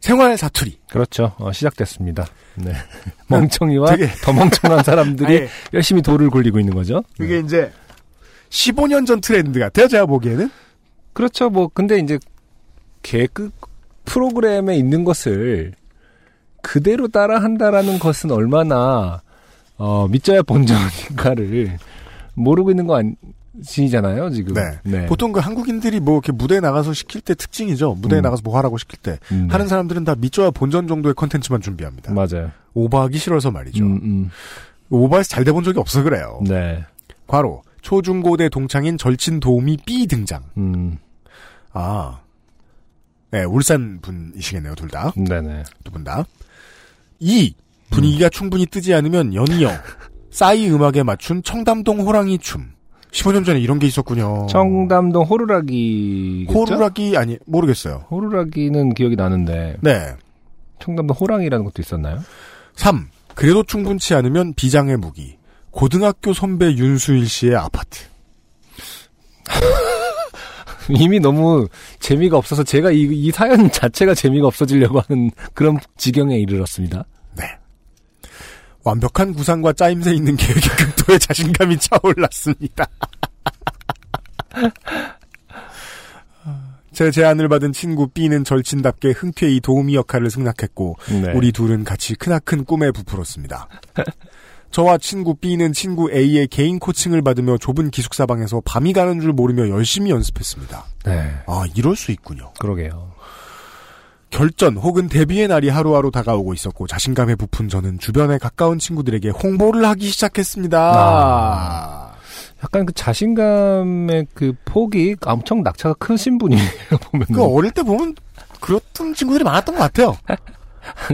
생활 사투리. 그렇죠. 어, 시작됐습니다. 네. 멍청이와 되게- 더 멍청한 사람들이 아예 열심히 돌을 굴리고 있는 거죠. 그게 이제 15년 전 트렌드 같아요. 제가 보기에는. 그렇죠. 뭐 근데 이제 개그 프로그램에 있는 것을 그대로 따라한다라는 것은 얼마나 어, 믿져야 본전인가를 모르고 있는 거 아니잖아요, 지금. 네. 보통 그 한국인들이 뭐 이렇게 무대에 나가서 시킬 때 특징이죠. 무대에 음. 나가서 뭐 하라고 시킬 때. 음, 네. 하는 사람들은 다 밑줘야 본전 정도의 컨텐츠만 준비합니다. 맞아요. 오버하기 싫어서 말이죠. 음, 음. 오버해서 잘 돼 본 적이 없어 그래요. 네. 과로 초중고대 동창인 절친 도우미 B 등장. 음. 아, 네 울산 분이시겠네요 둘 다. 네네. 두 분 다. 2. 분위기가 충분히 뜨지 않으면 연이어 싸이 음악에 맞춘 청담동 호랑이 춤. 15년 전에 이런 게 있었군요. 청담동 호루라기. 호루라기 아니 모르겠어요. 호루라기는 기억이 나는데 네. 청담동 호랑이라는 것도 있었나요? 3. 그래도 충분치 않으면 비장의 무기. 고등학교 선배 윤수일 씨의 아파트. 이미 너무 재미가 없어서 제가 이, 이 사연 자체가 재미가 없어지려고 하는 그런 지경에 이르렀습니다. 네. 완벽한 구상과 짜임새 있는 계획에 극도의 자신감이 차올랐습니다. 제 제안을 받은 친구 B는 절친답게 흔쾌히 도우미 역할을 승낙했고 네. 우리 둘은 같이 크나큰 꿈에 부풀었습니다. 저와 친구 B는 친구 A의 개인 코칭을 받으며 좁은 기숙사 방에서 밤이 가는 줄 모르며 열심히 연습했습니다. 네. 아 이럴 수 있군요. 그러게요. 결전 혹은 데뷔의 날이 하루하루 다가오고 있었고 자신감에 부푼 저는 주변에 가까운 친구들에게 홍보를 하기 시작했습니다. 아. 약간 그 자신감의 그 폭이 엄청 낙차가 크신 분이에요, 보면. 그 어릴 때 보면 그렇던 친구들이 많았던 것 같아요.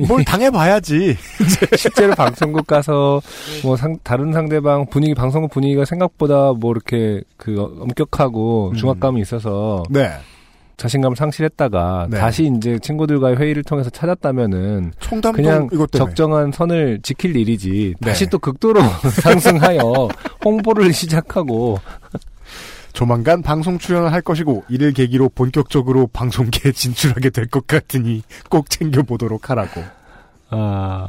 뭘 당해봐야지. 실제로 방송국 가서 뭐 상, 다른 상대방 분위기 방송국 분위기가 생각보다 뭐 이렇게 그 엄격하고 음. 중압감이 있어서 네. 자신감을 상실했다가 네. 다시 이제 친구들과의 회의를 통해서 찾았다면은 그냥. 적정한 선을 지킬 일이지 네. 다시 또 극도로 상승하여 홍보를 시작하고 조만간 방송 출연을 할 것이고 이를 계기로 본격적으로 방송계에 진출하게 될 것 같으니 꼭 챙겨보도록 하라고. 아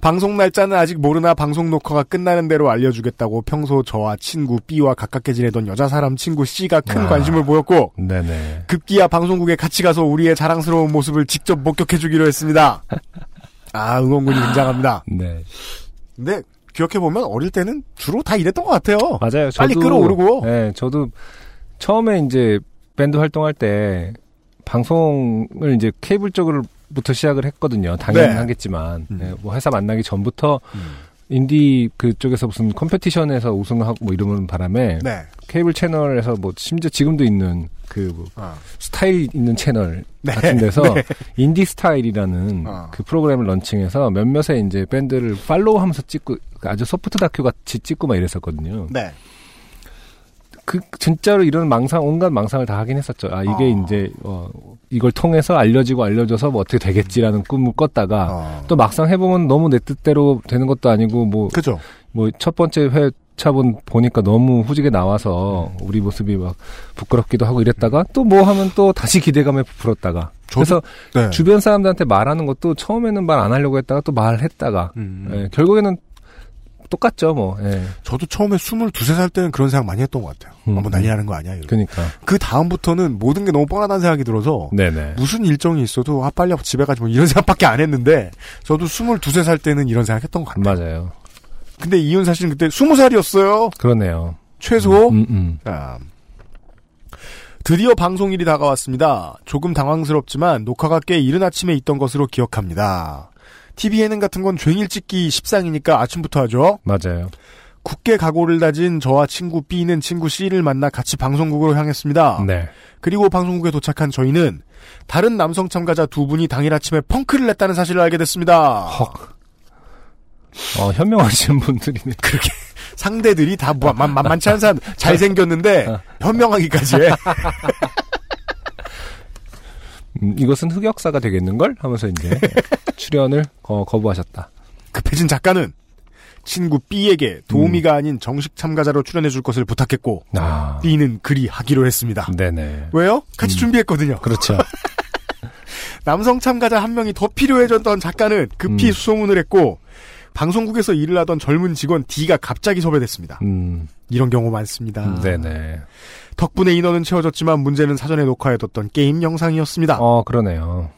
방송 날짜는 아직 모르나 방송 녹화가 끝나는 대로 알려주겠다고 평소 저와 친구 B와 가깝게 지내던 여자 사람 친구 C가 큰 아. 관심을 보였고 네네 급기야 방송국에 같이 가서 우리의 자랑스러운 모습을 직접 목격해주기로 했습니다. 아 응원군이 굉장합니다. 네 근데 기억해 보면 어릴 때는 주로 다 이랬던 것 같아요. 맞아요. 빨리 저도, 끌어오르고. 네, 저도 처음에 이제 밴드 활동할 때 방송을 이제 케이블 쪽으로부터 시작을 했거든요. 당연히 네. 하겠지만 음. 네, 뭐 회사 만나기 전부터 인디 그쪽에서 무슨 competition에서 우승하고 뭐 이러는 바람에 네. 케이블 채널에서 뭐 심지어 지금도 있는 그뭐 아. 스타일 있는 채널 네. 같은 데서 네. 인디 스타일이라는 어. 그 프로그램을 런칭해서 몇몇의 이제 밴드를 follow하면서 찍고 아주 soft 다큐 같이 찍고 막 이랬었거든요. 네. 그 진짜로 이런 망상 온갖 망상을 다 하긴 했었죠. 아 이게 어. 이제 어 이걸 통해서 알려지고 알려져서 뭐 어떻게 되겠지라는 꿈을 꿨다가 어. 또 막상 해보면 너무 내 뜻대로 되는 것도 아니고 뭐 그죠. 뭐 첫 번째 회 오차본 보니까 너무 후지게 나와서 우리 모습이 막 부끄럽기도 하고 이랬다가 또 뭐 하면 또 다시 기대감에 부풀었다가 그래서 네. 주변 사람들한테 말하는 것도 처음에는 말 안 하려고 했다가 또 말했다가 음. 예, 결국에는 똑같죠 뭐 예. 저도 처음에 22, 3살 때는 그런 생각 많이 했던 것 같아요. 음. 아, 뭐 난리 나는 거 아니야. 이러고. 그러니까 그 다음부터는 모든 게 너무 뻔하다는 생각이 들어서 네네 무슨 일정이 있어도 아 빨리 집에 가지 뭐 이런 생각밖에 안 했는데 저도 22, 3살 때는 이런 생각 했던 것 같아요. 맞아요 근데 이윤사 씨는 그때 20살이었어요. 그러네요 최소. 음, 음. 자, 드디어 방송일이 다가왔습니다. 조금 당황스럽지만 녹화가 꽤 이른 아침에 있던 것으로 기억합니다. TV 예능 같은 건 종일 찍기 십상이니까 아침부터 하죠. 맞아요 굳게 각오를 다진 저와 친구 B는 친구 C를 만나 같이 방송국으로 향했습니다. 네 그리고 방송국에 도착한 저희는 다른 남성 참가자 두 분이 당일 아침에 펑크를 냈다는 사실을 알게 됐습니다. 헉. 어, 현명하신 분들이네. 그렇게 상대들이 다 뭐, 만, 만만치 않은 사람 잘생겼는데 현명하기까지 해. 음, 이것은 흑역사가 되겠는걸? 하면서 이제 출연을 어, 거부하셨다. 급해진 작가는 친구 B에게 도우미가 아닌 정식 참가자로 출연해 줄 것을 부탁했고 아, B는 그리 하기로 했습니다. 네네. 왜요? 같이 준비했거든요. 그렇죠. 남성 참가자 한 명이 더 필요해졌던 작가는 급히 음. 수소문을 했고 방송국에서 일을 하던 젊은 직원 D가 갑자기 섭외됐습니다. 음, 이런 경우 많습니다. 네네. 덕분에 인원은 채워졌지만 문제는 사전에 녹화해뒀던 게임 영상이었습니다. 어, 그러네요.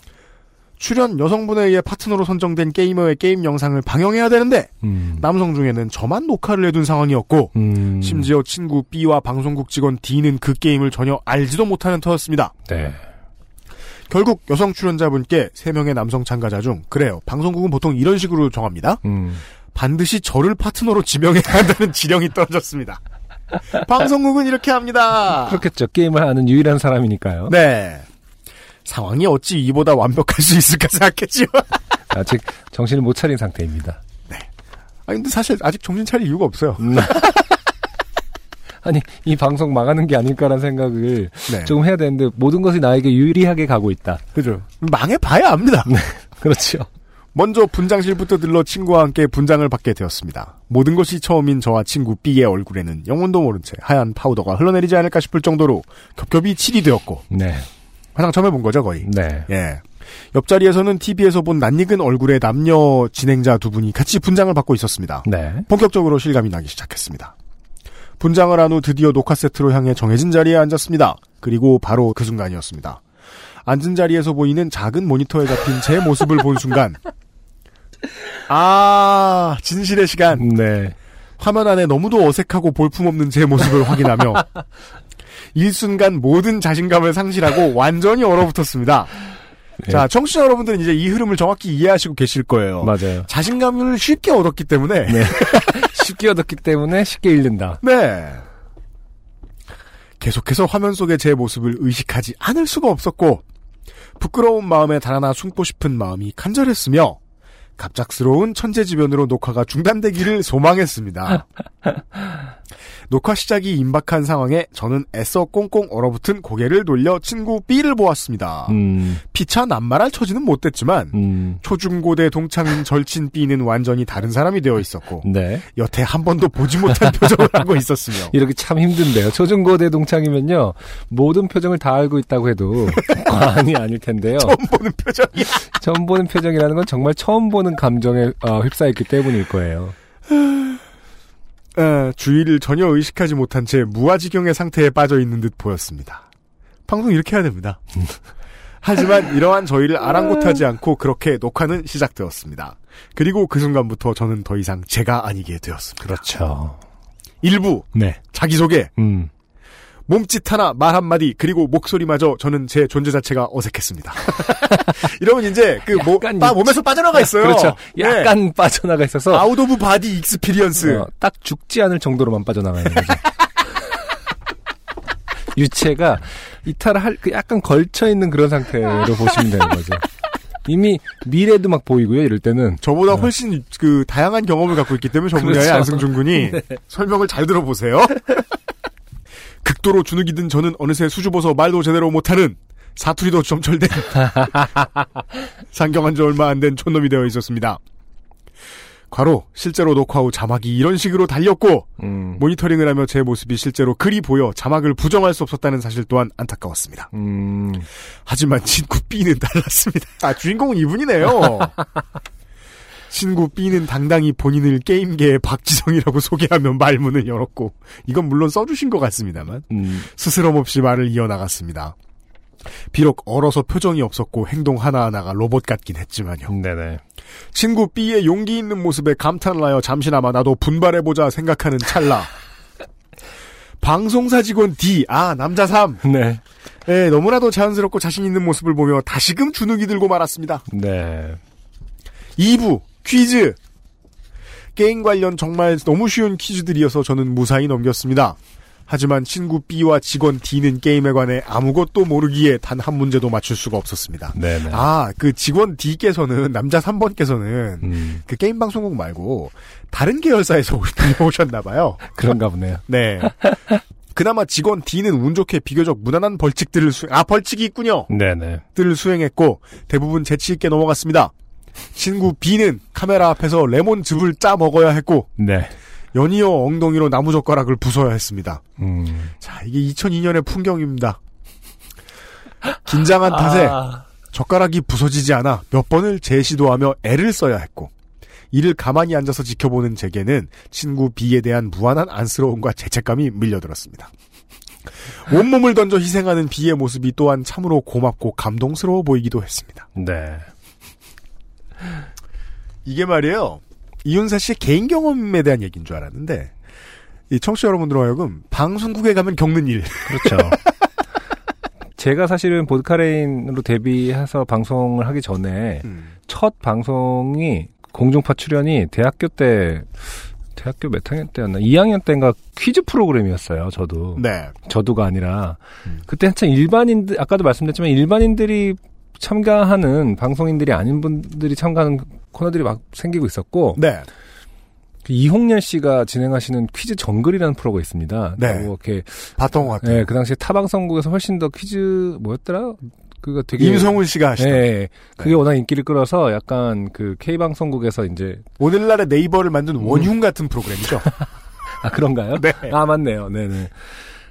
출연 여성분에 의해 파트너로 선정된 게이머의 게임 영상을 방영해야 되는데 음, 남성 중에는 저만 녹화를 해둔 상황이었고 음, 심지어 친구 B와 방송국 직원 D는 그 게임을 전혀 알지도 못하는 터였습니다. 네. 결국 여성 출연자분께 3명의 남성 참가자 중 그래요. 방송국은 보통 이런 식으로 정합니다. 음, 반드시 저를 파트너로 지명해야 한다는 지령이 떨어졌습니다. 방송국은 이렇게 합니다. 그렇겠죠. 게임을 하는 유일한 사람이니까요. 네. 상황이 어찌 이보다 완벽할 수 있을까 생각했지요. 아직 정신을 못 차린 상태입니다. 아 근데 사실 아직 정신 차릴 이유가 없어요. 음. 아니, 이 방송 망하는 게 아닐까라는 생각을 네. 조금 해야 되는데 모든 것이 나에게 유리하게 가고 있다. 그죠. 망해봐야 압니다. 그렇죠. 먼저 분장실부터 들러 친구와 함께 분장을 받게 되었습니다. 모든 것이 처음인 저와 친구 B의 얼굴에는 영혼도 모른 채 하얀 파우더가 흘러내리지 않을까 싶을 정도로 겹겹이 칠이 되었고 네. 화장 처음 해본 거죠 거의. 네. 예. 옆자리에서는 TV에서 본 낯익은 얼굴의 남녀 진행자 두 분이 같이 분장을 받고 있었습니다. 네. 본격적으로 실감이 나기 시작했습니다. 분장을 한 후 드디어 녹화 세트로 향해 정해진 자리에 앉았습니다. 그리고 바로 그 순간이었습니다. 앉은 자리에서 보이는 작은 모니터에 잡힌 제 모습을 본 순간 아 진실의 시간 네. 화면 안에 너무도 어색하고 볼품없는 제 모습을 확인하며 일순간 모든 자신감을 상실하고 완전히 얼어붙었습니다. 네. 자, 청취자 여러분들은 이제 이 흐름을 정확히 이해하시고 계실 거예요. 맞아요. 자신감을 쉽게 얻었기 때문에 네. 쉽게 얻었기 때문에 쉽게 잃는다. 네. 계속해서 화면 속의 제 모습을 의식하지 않을 수가 없었고 부끄러운 마음에 달아나 숨고 싶은 마음이 간절했으며 갑작스러운 천재지변으로 녹화가 중단되기를 소망했습니다. 녹화 시작이 임박한 상황에 저는 애써 꽁꽁 얼어붙은 고개를 돌려 친구 B를 보았습니다. 음, 피차 낱말할 처지는 못됐지만 음, 초중고대 동창인 절친 B는 완전히 다른 사람이 되어 있었고 네. 여태 한 번도 보지 못한 표정을 하고 있었으며 이렇게 참 힘든데요. 초중고대 동창이면요. 모든 표정을 다 알고 있다고 해도 과언이 아닐 텐데요. 처음 보는 표정이 처음 보는 표정이라는 건 정말 처음 보는 감정에 어, 휩싸였기 때문일 거예요. 에, 주의를 전혀 의식하지 못한 채 무아지경의 상태에 빠져 있는 듯 보였습니다. 방송 이렇게 해야 됩니다. 하지만 이러한 저희를 아랑곳하지 않고 그렇게 녹화는 시작되었습니다. 그리고 그 순간부터 저는 더 이상 제가 아니게 되었습니다. 그렇죠. 일부 네. 자기소개, 음. 몸짓 하나, 말 한마디, 그리고 목소리마저 저는 제 존재 자체가 어색했습니다. 이러면 이제 그 빠, 이- 몸에서 빠져나가 있어요. 그렇죠. 네. 약간 빠져나가 있어서 out of body experience. 어, 딱 죽지 않을 정도로만 빠져나가 있는 거죠. 유체가 이탈할 그 약간 걸쳐 있는 그런 상태로 보시면 되는 거죠. 이미 미래도 막 보이고요. 이럴 때는 저보다 훨씬 그 다양한 경험을 갖고 있기 때문에 저 분야의 그렇죠. 안승준 군이 설명을 잘 들어보세요. 극도로 주눅이 든 저는 어느새 수줍어서 말도 제대로 못하는 사투리도 점철된 상경한 지 얼마 안 된 촌놈이 되어 있었습니다. 과로 실제로 녹화 후 자막이 이런 식으로 달렸고 음. 모니터링을 하며 제 모습이 실제로 글이 보여 자막을 부정할 수 없었다는 사실 또한 안타까웠습니다. 음. 하지만 친구 B는 달랐습니다. 아 주인공은 이분이네요. 친구 B는 당당히 본인을 게임계의 박지성이라고 소개하며 말문을 열었고 이건 물론 써주신 것 같습니다만 음. 스스럼 없이 말을 이어나갔습니다. 비록 얼어서 표정이 없었고 행동 하나하나가 로봇 같긴 했지만요. 네네. 친구 B의 용기 있는 모습에 감탄을 하여 잠시나마 나도 분발해보자 생각하는 찰나. 방송사 직원 D, 아, 남자 3. 네. 예, 너무나도 자연스럽고 자신 있는 모습을 보며 다시금 주눅이 들고 말았습니다. 네. 2부, 퀴즈. 게임 관련 정말 너무 쉬운 퀴즈들이어서 저는 무사히 넘겼습니다. 하지만 친구 B와 직원 D는 게임에 관해 아무것도 모르기에 단 한 문제도 맞출 수가 없었습니다. 네네. 아, 그 직원 D께서는, 남자 3번께서는, 음. 그 게임 방송국 말고, 다른 계열사에서 오셨나봐요. 그런가 보네요. 네. 그나마 직원 D는 운 좋게 비교적 무난한 벌칙들을 수, 아, 벌칙이 있군요. 네네. 들을 수행했고, 대부분 재치있게 넘어갔습니다. 친구 B는 카메라 앞에서 레몬 즙을 짜 먹어야 했고, 네. 연이어 엉덩이로 나무젓가락을 부숴야 했습니다. 음. 자, 이게 2002년의 풍경입니다. 긴장한 탓에 젓가락이 부서지지 않아 몇 번을 재시도하며 애를 써야 했고 이를 가만히 앉아서 지켜보는 제게는 친구 B에 대한 무한한 안쓰러움과 죄책감이 밀려들었습니다. 온몸을 던져 희생하는 B의 모습이 또한 참으로 고맙고 감동스러워 보이기도 했습니다. 네. 이게 말이에요. 이윤사 씨의 개인 경험에 대한 얘기인 줄 알았는데 이 청취자 여러분들 하여금 방송국에 가면 겪는 일. 그렇죠. 제가 사실은 보드카레인으로 데뷔해서 방송을 하기 전에 음. 첫 방송이 공중파 출연이 대학교 때 대학교 몇 학년 때였나? 2학년 때인가 퀴즈 프로그램이었어요. 저도 네. 저도가 아니라 음. 그때 한참 일반인들 아까도 말씀드렸지만 일반인들이 참가하는 방송인들이 아닌 분들이 참가하는 코너들이 막 생기고 있었고 네. 그 이홍렬 씨가 진행하시는 퀴즈 정글이라는 프로가 있습니다. 네. 뭐 이렇게 봤던 것 같아요. 네, 그 당시에 타방송국에서 훨씬 더 퀴즈 뭐였더라? 그거 되게 임성훈 씨가 하시던 네, 그게 네. 워낙 인기를 끌어서 약간 그 K 방송국에서 이제 오늘날의 네이버를 만든 원흉 같은 프로그램이죠. 아 그런가요? 네. 아 맞네요. 네네.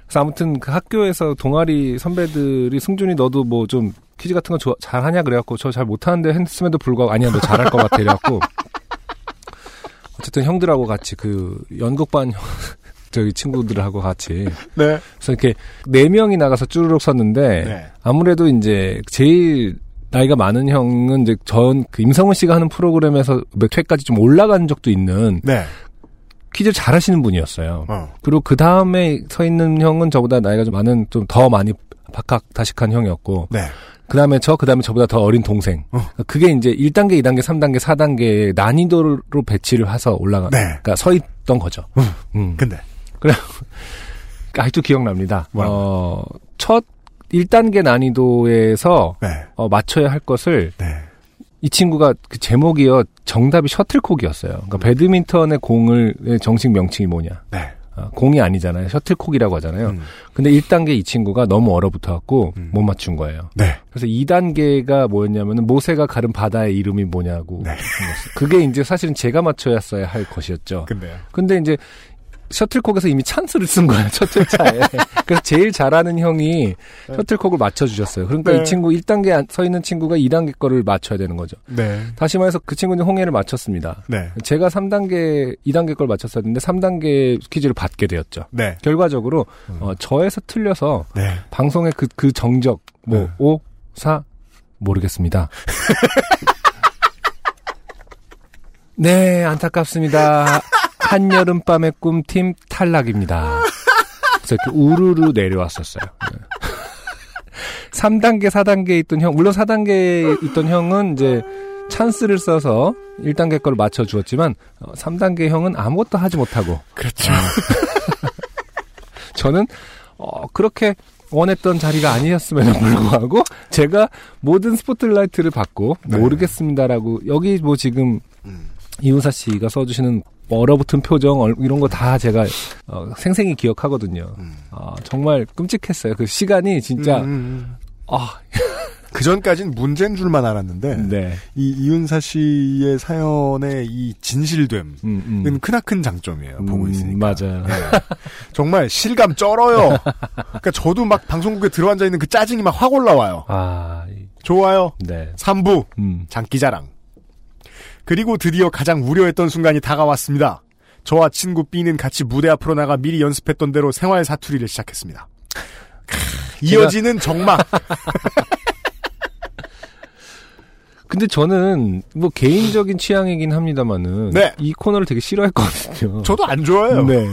그래서 아무튼 그 학교에서 동아리 선배들이 승준이 너도 뭐 좀 퀴즈 같은 거 잘하냐 그래갖고 저 잘 못하는데 했음에도 불구하고 아니야 너 잘할 것 같아 이래갖고 어쨌든 형들하고 같이 그 연극반 형- 저기 친구들하고 같이 네. 그래서 이렇게 네 명이 나가서 쭈르륵 섰는데 네. 아무래도 이제 제일 나이가 많은 형은 이제 전 그 임성훈 씨가 하는 프로그램에서 몇 회까지 좀 올라간 적도 있는 네. 퀴즈 잘 하시는 분이었어요. 어. 그리고 그 다음에 서 있는 형은 저보다 나이가 좀 많은 좀 더 많이 박학다식한 형이었고 네. 그 다음에 저, 그 다음에 저보다 더 어린 동생. 어. 그게 이제 1단계, 2단계, 3단계, 4단계 난이도로 배치를 해서 올라가, 네. 그러니까 서 있던 거죠. 음. 음. 근데 아직도 기억납니다. 뭐라고요? 어, 첫 1단계 난이도에서 네. 어, 맞춰야 할 것을 네. 이 친구가 그 제목이요 정답이 셔틀콕이었어요. 그러니까 배드민턴의 공을 정식 명칭이 뭐냐? 네. 어, 공이 아니잖아요. 셔틀콕이라고 하잖아요. 음. 근데 1단계 이 친구가 너무 얼어붙어갖고 음. 못 맞춘 거예요. 네. 그래서 2단계가 뭐였냐면은 모세가 가른 바다의 이름이 뭐냐고. 네. 그게 이제 사실은 제가 맞춰야 할 것이었죠. 근데요. 근데 이제 셔틀콕에서 이미 찬스를 쓴 거예요, 첫 회차에. 그래서 제일 잘하는 형이 셔틀콕을 맞춰주셨어요. 그러니까 네. 이 친구 1단계 안- 서 있는 친구가 2단계 거를 맞춰야 되는 거죠. 네. 다시 말해서 그 친구는 홍해를 맞췄습니다. 네. 제가 3단계, 2단계 걸 맞췄었는데 3단계 퀴즈를 받게 되었죠. 네. 결과적으로 음. 어, 저에서 틀려서 네. 방송의 그, 그 정적, 뭐, 네. 5, 4, 모르겠습니다. 네, 안타깝습니다. 한여름밤의 꿈팀 탈락입니다. 그래서 이렇게 우르르 내려왔었어요. 네. 3단계, 4단계에 있던 형, 물론 4단계에 있던 형은 이제 찬스를 써서 1단계 거를 맞춰주었지만, 3단계 형은 아무것도 하지 못하고, 그렇죠. 저는 어, 그렇게 원했던 자리가 아니었음에도 불구하고 제가 모든 스포트라이트를 받고 네. 모르겠습니다라고 여기 뭐 지금 음. 이훈사 씨가 써주시는 얼어붙은 표정 얼- 이런 거 다 제가 어, 생생히 기억하거든요. 음. 어, 정말 끔찍했어요. 그 시간이 진짜 음, 음, 아 그 전까진 문제인 줄만 알았는데 네. 이 이윤사 씨의 사연의 이 진실됨은 음, 음. 크나큰 장점이에요. 보고 음, 있으니까. 맞아요. 네. 정말 실감 쩔어요. 그러니까 저도 막 방송국에 들어앉아 있는 그 짜증이 막 확 올라와요. 아, 이- 좋아요. 네. 3부 음. 장기자랑. 그리고 드디어 가장 우려했던 순간이 다가왔습니다. 저와 친구 B는 같이 무대 앞으로 나가 미리 연습했던 대로 생활 사투리를 시작했습니다. 크, 이어지는 정막. 근데 저는 뭐 개인적인 취향이긴 합니다만은 네. 이 코너를 되게 싫어했거든요. 저도 안 좋아해요. 네.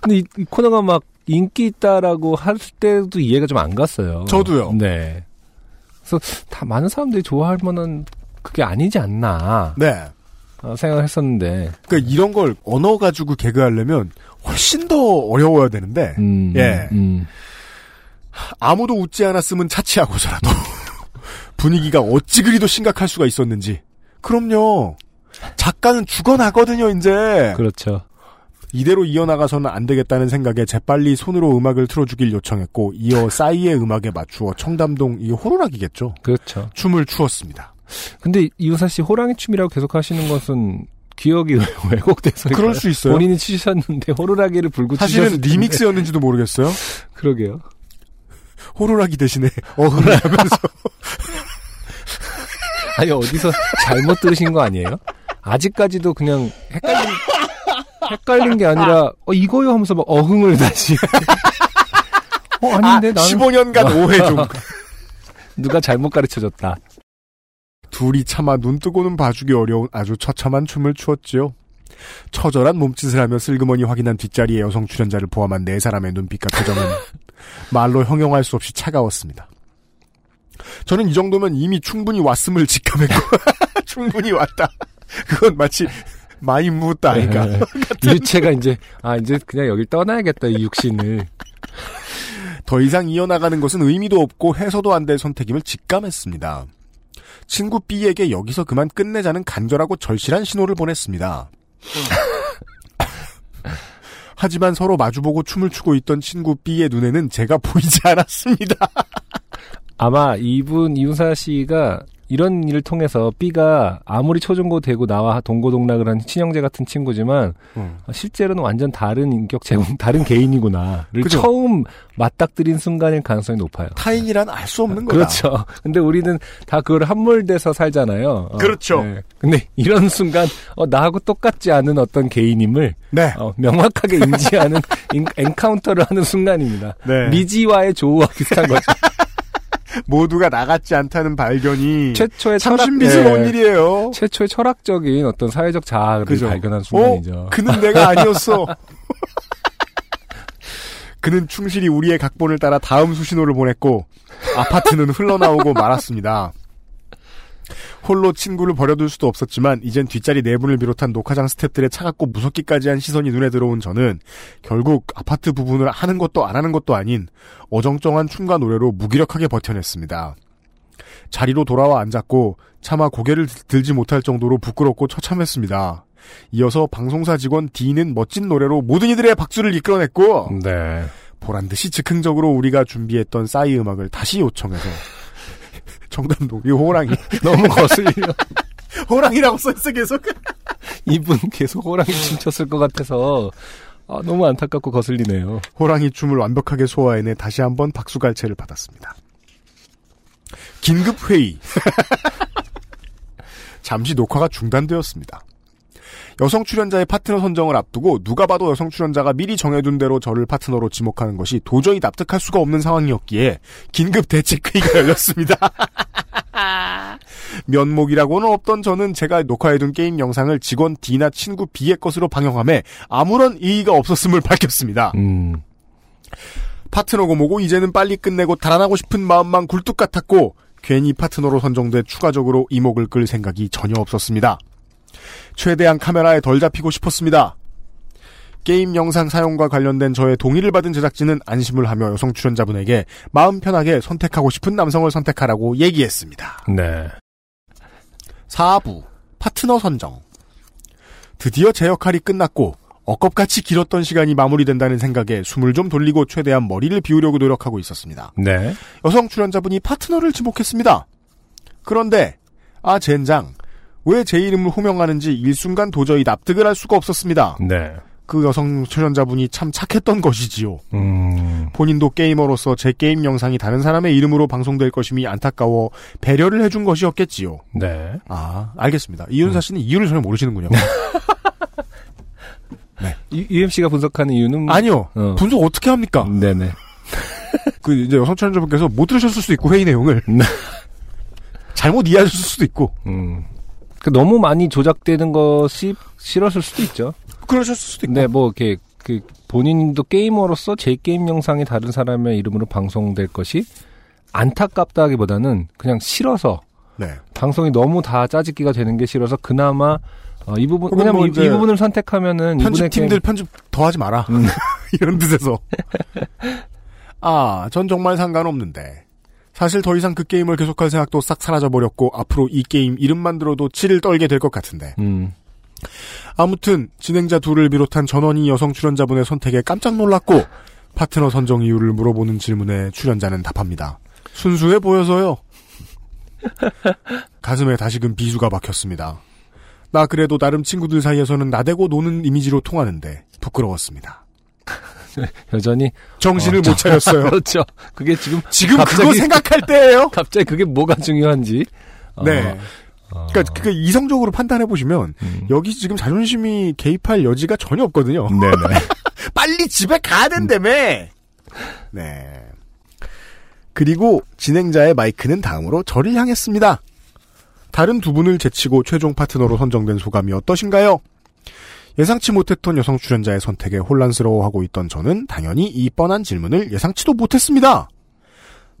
근데 이, 이 코너가 막 인기 있다라고 할 때도 이해가 좀 안 갔어요. 저도요. 네. 그래서 다 많은 사람들이 좋아할 만한 그게 아니지 않나 네. 어, 생각을 했었는데. 그러니까 이런 걸 언어 가지고 개그하려면 훨씬 더 어려워야 되는데 음, 예. 음. 아무도 웃지 않았으면 차치하고서라도 분위기가 어찌 그리도 심각할 수가 있었는지. 그럼요. 작가는 죽어나거든요, 이제. 그렇죠. 이대로 이어나가서는 안 되겠다는 생각에 재빨리 손으로 음악을 틀어주길 요청했고, 이어 싸이의 음악에 맞추어 청담동, 이 호루라기겠죠. 그렇죠. 춤을 추었습니다. 근데 이우사 씨 호랑이 춤이라고 계속 하시는 것은 기억이 왜곡돼서 그럴 수 있어요. 본인이 추셨는데 호루라기를 불고 사실은 텐데. 리믹스였는지도 모르겠어요. 그러게요. 호루라기 대신에 어흥을 하면서. 아니 어디서 잘못 들으신 거 아니에요? 아직까지도 그냥 헷갈린 헷갈린 게 아니라 어 이거요 하면서 막 어흥을 다시 어 아닌데 나는 15년간 오해 중. 누가 잘못 가르쳐줬다. 둘이 차마 눈 뜨고는 봐주기 어려운 아주 처참한 춤을 추었지요. 처절한 몸짓을 하며 슬그머니 확인한 뒷자리의 여성 출연자를 포함한 네 사람의 눈빛과 표정은 말로 형용할 수 없이 차가웠습니다. 저는 이 정도면 이미 충분히 왔음을 직감했고 충분히 왔다. 그건 마치 묻다 아닌가. 네. 유체가 이제 아 이제 그냥 여길 떠나야겠다 이 육신을. 더 이상 이어나가는 것은 의미도 없고 해서도 안 될 선택임을 직감했습니다. 친구 B에게 여기서 그만 끝내자는 간절하고 절실한 신호를 보냈습니다. 하지만 서로 마주보고 춤을 추고 있던 친구 B의 눈에는 제가 보이지 않았습니다. 아마 이분 이우사 씨가 이런 일을 통해서 B가 아무리 초중고 되고 나와 동고동락을 한 친형제 같은 친구지만 음. 실제로는 완전 다른 인격 제공, 다른 개인이구나를 그죠. 처음 맞닥뜨린 순간일 가능성이 높아요. 타인이란 알 수 없는 거다. 그렇죠. 근데 우리는 다 그걸 함몰돼서 살잖아요. 어, 그렇죠. 네. 근데 이런 순간 어, 나하고 똑같지 않은 어떤 개인임을 네. 어, 명확하게 인지하는 인- encounter를 하는 순간입니다. 네. 미지와의 조우와 비슷한 거죠. 모두가 나같지 않다는 발견이 최초의 참 철학- 신비스러운 예. 일이에요. 최초의 철학적인 어떤 사회적 자아를 그죠. 발견한 어? 순간이죠. 그는 내가 아니었어. 그는 충실히 우리의 각본을 따라 다음 수신호를 보냈고 아파트는 흘러나오고 말았습니다. 홀로 친구를 버려둘 수도 없었지만 이젠 뒷자리 네 분을 비롯한 녹화장 스탭들의 차갑고 무섭기까지 한 시선이 눈에 들어온 저는 결국 아파트 부분을 하는 것도 안 하는 것도 아닌 어정쩡한 춤과 노래로 무기력하게 버텨냈습니다. 자리로 돌아와 앉았고 차마 고개를 들지 못할 정도로 부끄럽고 처참했습니다. 이어서 방송사 직원 D는 멋진 노래로 모든 이들의 박수를 이끌어냈고 네. 보란 듯이 즉흥적으로 우리가 준비했던 싸이 음악을 다시 요청해서 정답도 이 호랑이 너무 거슬려. 호랑이라고 써있어 계속 이분 계속 호랑이 춤췄을 것 같아서 아, 너무 안타깝고 거슬리네요. 호랑이 춤을 완벽하게 소화해내 다시 한번 박수갈채를 받았습니다. 긴급 회의. 잠시 녹화가 중단되었습니다. 여성 출연자의 파트너 선정을 앞두고 누가 봐도 여성 출연자가 미리 정해둔 대로 저를 파트너로 지목하는 것이 도저히 납득할 수가 없는 상황이었기에 긴급 대책 회의가 열렸습니다. 면목이라고는 없던 저는 제가 녹화해둔 게임 영상을 직원 D나 친구 B의 것으로 방영함에 아무런 이의가 없었음을 밝혔습니다. 음. 파트너고 뭐고 이제는 빨리 끝내고 달아나고 싶은 마음만 굴뚝 같았고 괜히 파트너로 선정돼 추가적으로 이목을 끌 생각이 전혀 없었습니다. 최대한 카메라에 덜 잡히고 싶었습니다. 게임 영상 사용과 관련된 저의 동의를 받은 제작진은 안심을 하며 여성 출연자분에게 마음 편하게 선택하고 싶은 남성을 선택하라고 얘기했습니다. 네. 4부 파트너 선정 드디어 제 역할이 끝났고 억겁같이 길었던 시간이 마무리된다는 생각에 숨을 좀 돌리고 최대한 머리를 비우려고 노력하고 있었습니다. 네. 여성 출연자분이 파트너를 지목했습니다. 그런데 아 젠장 왜 제 이름을 호명하는지 일순간 도저히 납득을 할 수가 없었습니다. 네. 그 여성 출연자분이 참 착했던 것이지요. 음. 본인도 게이머로서 제 게임 영상이 다른 사람의 이름으로 방송될 것임이 안타까워 배려를 해준 것이었겠지요. 네. 아 알겠습니다. 이윤사 씨는 이유를 전혀 모르시는군요. 이- UMC가 분석하는 이유는 아니요. 어. 분석 어떻게 합니까? 네네. 그 이제 여성 출연자분께서 못 들으셨을 수도 있고 회의 내용을 네. 잘못 이해하셨을 수도 있고 음. 그 너무 많이 조작되는 것이 싫었을 수도 있죠. 그러셨을 수도 있고. 근데 뭐 이렇게 그 본인도 게이머로서 제 게임 영상이 다른 사람의 이름으로 방송될 것이 안타깝다기보다는 그냥 싫어서 네. 방송이 너무 다 짜집기가 되는 게 싫어서 그나마 어, 이 부분 왜냐면 뭐 이, 이 부분을 선택하면은 편집팀들 편집 더 하지 마라. 음. 이런 뜻에서. 아, 전 정말 상관없는데. 사실 더 이상 그 게임을 계속할 생각도 싹 사라져버렸고, 앞으로 이 게임 이름만 들어도 치를 떨게 될 것 같은데. 음. 아무튼, 진행자 둘을 비롯한 전원이 여성 출연자분의 선택에 깜짝 놀랐고, 파트너 선정 이유를 물어보는 질문에 출연자는 답합니다. 순수해 보여서요. 가슴에 다시금 비수가 박혔습니다. 나 그래도 나름 친구들 사이에서는 나대고 노는 이미지로 통하는데 부끄러웠습니다. 여전히 정신을 어, 못 차렸어요. 그렇죠. 그게 지금 지금 갑자기- 그거 생각할 때예요. 갑자기 그게 뭐가 중요한지. 어, 네. 어, 그러니까 그 이성적으로 판단해 보시면 음. 여기 지금 자존심이 개입할 여지가 전혀 없거든요. 네네. 빨리 집에 가야 된다며. 네. 그리고 진행자의 마이크는 다음으로 저를 향했습니다. 다른 두 분을 제치고 최종 파트너로 선정된 소감이 어떠신가요? 예상치 못했던 여성 출연자의 선택에 혼란스러워하고 있던 저는 당연히 이 뻔한 질문을 예상치도 못했습니다.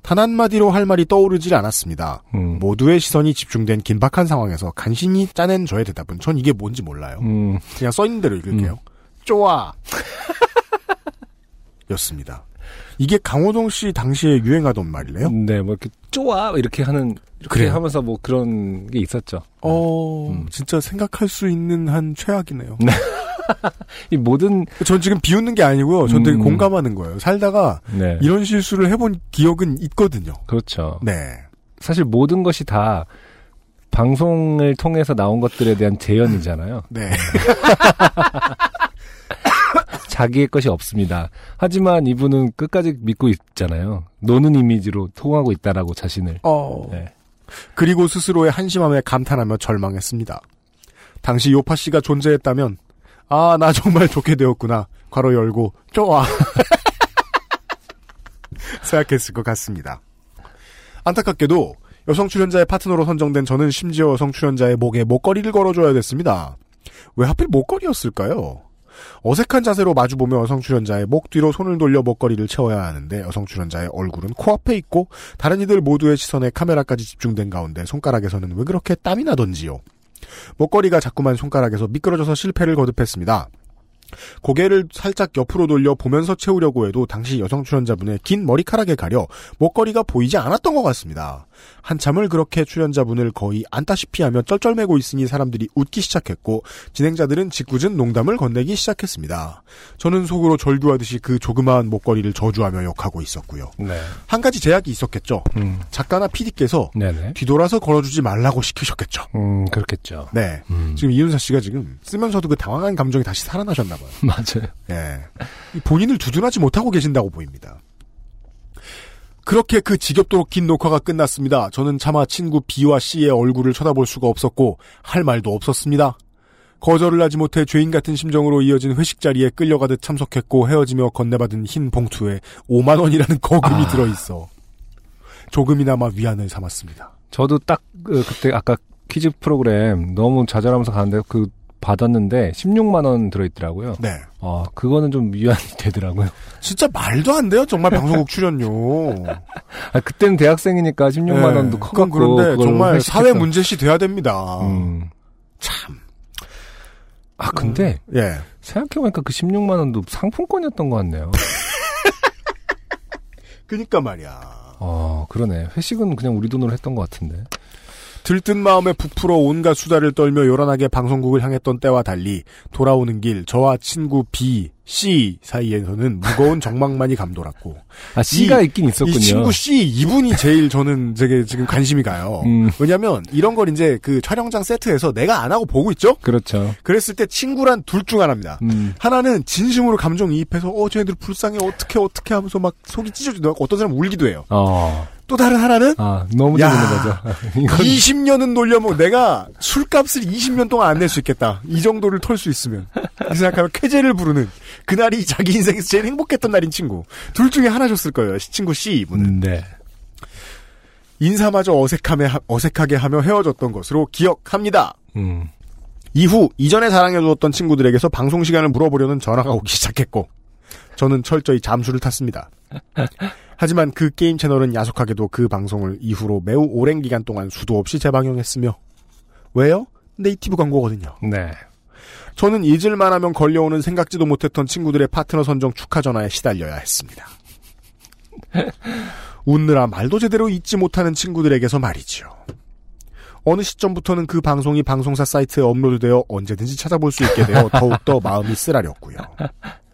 단 한마디로 할 말이 떠오르질 않았습니다. 음. 모두의 시선이 집중된 긴박한 상황에서 간신히 짜낸 저의 대답은 전 이게 뭔지 몰라요. 음. 그냥 써있는 대로 읽을게요. 좋아. 였습니다. 이게 강호동 씨 당시에 유행하던 말이래요? 네, 뭐 이렇게 쪼아 이렇게 하는 이렇게 그래요? 하면서 뭐 그런 게 있었죠. 어, 음. 진짜 생각할 수 있는 한 최악이네요. 이 모든 전 지금 비웃는 게 아니고요. 전 되게 음. 공감하는 거예요. 살다가 네, 이런 실수를 해본 기억은 있거든요. 그렇죠. 네. 사실 모든 것이 다 방송을 통해서 나온 것들에 대한 재현이잖아요. 네. 자기의 것이 없습니다. 하지만 이분은 끝까지 믿고 있잖아요. 노는 이미지로 통하고 있다라고 자신을. 어. 네. 그리고 스스로의 한심함에 감탄하며 절망했습니다. 당시 요파 씨가 존재했다면, 아, 나 정말 좋게 되었구나. 괄호 열고, 좋아. 생각했을 것 같습니다. 안타깝게도 여성 출연자의 파트너로 선정된 저는 심지어 여성 출연자의 목에 목걸이를 걸어줘야 됐습니다. 왜 하필 목걸이였을까요? 어색한 자세로 마주보며 여성 출연자의 목 뒤로 손을 돌려 목걸이를 채워야 하는데 여성 출연자의 얼굴은 코앞에 있고 다른 이들 모두의 시선에 카메라까지 집중된 가운데 손가락에서는 왜 그렇게 땀이 나던지요. 목걸이가 자꾸만 손가락에서 미끄러져서 실패를 거듭했습니다. 고개를 살짝 옆으로 돌려 보면서 채우려고 해도 당시 여성 출연자분의 긴 머리카락에 가려 목걸이가 보이지 않았던 것 같습니다. 한참을 그렇게 출연자분을 거의 안다시피 하며 쩔쩔매고 있으니 사람들이 웃기 시작했고 진행자들은 짓궂은 농담을 건네기 시작했습니다. 저는 속으로 절규하듯이 그 조그마한 목걸이를 저주하며 욕하고 있었고요. 네. 한 가지 제약이 있었겠죠. 음. 작가나 PD께서 네네. 뒤돌아서 걸어주지 말라고 시키셨겠죠. 음, 그렇겠죠. 네. 음. 지금 이윤사 씨가 지금 쓰면서도 그 당황한 감정이 다시 살아나셨나 봐요. 맞아요. 예. 이 본인을 두둔하지 못하고 계신다고 보입니다. 그렇게 그 지겹도록 긴 녹화가 끝났습니다. 저는 차마 친구 B와 C의 얼굴을 쳐다볼 수가 없었고 할 말도 없었습니다. 거절을 하지 못해 죄인 같은 심정으로 이어진 회식 자리에 끌려가듯 참석했고 헤어지며 건네받은 흰 봉투에 5만 원이라는 거금이 아. 들어 있어 조금이나마 위안을 삼았습니다. 저도 딱 그, 그때 아까 퀴즈 프로그램 너무 좌절하면서 가는데 그 받았는데 16만 원 들어있더라고요. 네. 어, 그거는 좀 위안이 되더라고요. 진짜 말도 안 돼요. 정말 방송국 출연료. 아, 그때는 대학생이니까 16만 네. 원도 커갖고 그런데 정말 사회 문제시 돼야 됩니다. 음. 참. 아 근데 예. 생각해보니까 그 16만 원도 상품권이었던 것 같네요. 그니까 말이야. 어 그러네. 회식은 그냥 우리 돈으로 했던 것 같은데. 들뜬 마음에 부풀어 온갖 수다를 떨며 요란하게 방송국을 향했던 때와 달리 돌아오는 길 저와 친구 B, C 사이에서는 무거운 정막만이 감돌았고 아, C가 있긴 있었군요. 이 친구 C 이분이 제일 저는 되게 지금 관심이 가요. 음. 왜냐면 이런 걸 이제 그 촬영장 세트에서 내가 안 하고 보고 있죠. 그렇죠. 그랬을 때 친구란 둘 중 하나입니다. 음. 하나는 진심으로 감정 이입해서 어 쟤네들 불쌍해 어떻게 어떻게 하면서 막 속이 찢어지고 어떤 사람 은 울기도 해요. 어. 또 다른 하나는 아, 너무 야. 재밌는 거죠. 이건 20년은 놀려먹 내가 술값을 20년 동안 안 낼 수 있겠다. 이 정도를 털 수 있으면. 이 생각하면 쾌재를 부르는 그날이 자기 인생에서 제일 행복했던 날인 친구. 둘 중에 하나셨을 거예요. 친구 C 이분은. 음, 네. 인사마저 어색함에, 어색하게 하며 헤어졌던 것으로 기억합니다. 음. 이후 이전에 사랑해주었던 친구들에게서 방송 시간을 물어보려는 전화가 오기 시작했고 저는 철저히 잠수를 탔습니다. 하지만 그 게임 채널은 야속하게도 그 방송을 이후로 매우 오랜 기간 동안 수도 없이 재방영했으며 왜요? 네이티브 광고거든요. 네. 저는 잊을만 하면 걸려오는 생각지도 못했던 친구들의 파트너 선정 축하 전화에 시달려야 했습니다. 웃느라 말도 제대로 잊지 못하는 친구들에게서 말이지요. 어느 시점부터는 그 방송이 방송사 사이트에 업로드되어 언제든지 찾아볼 수 있게 되어 더욱더 마음이 쓰라렸고요.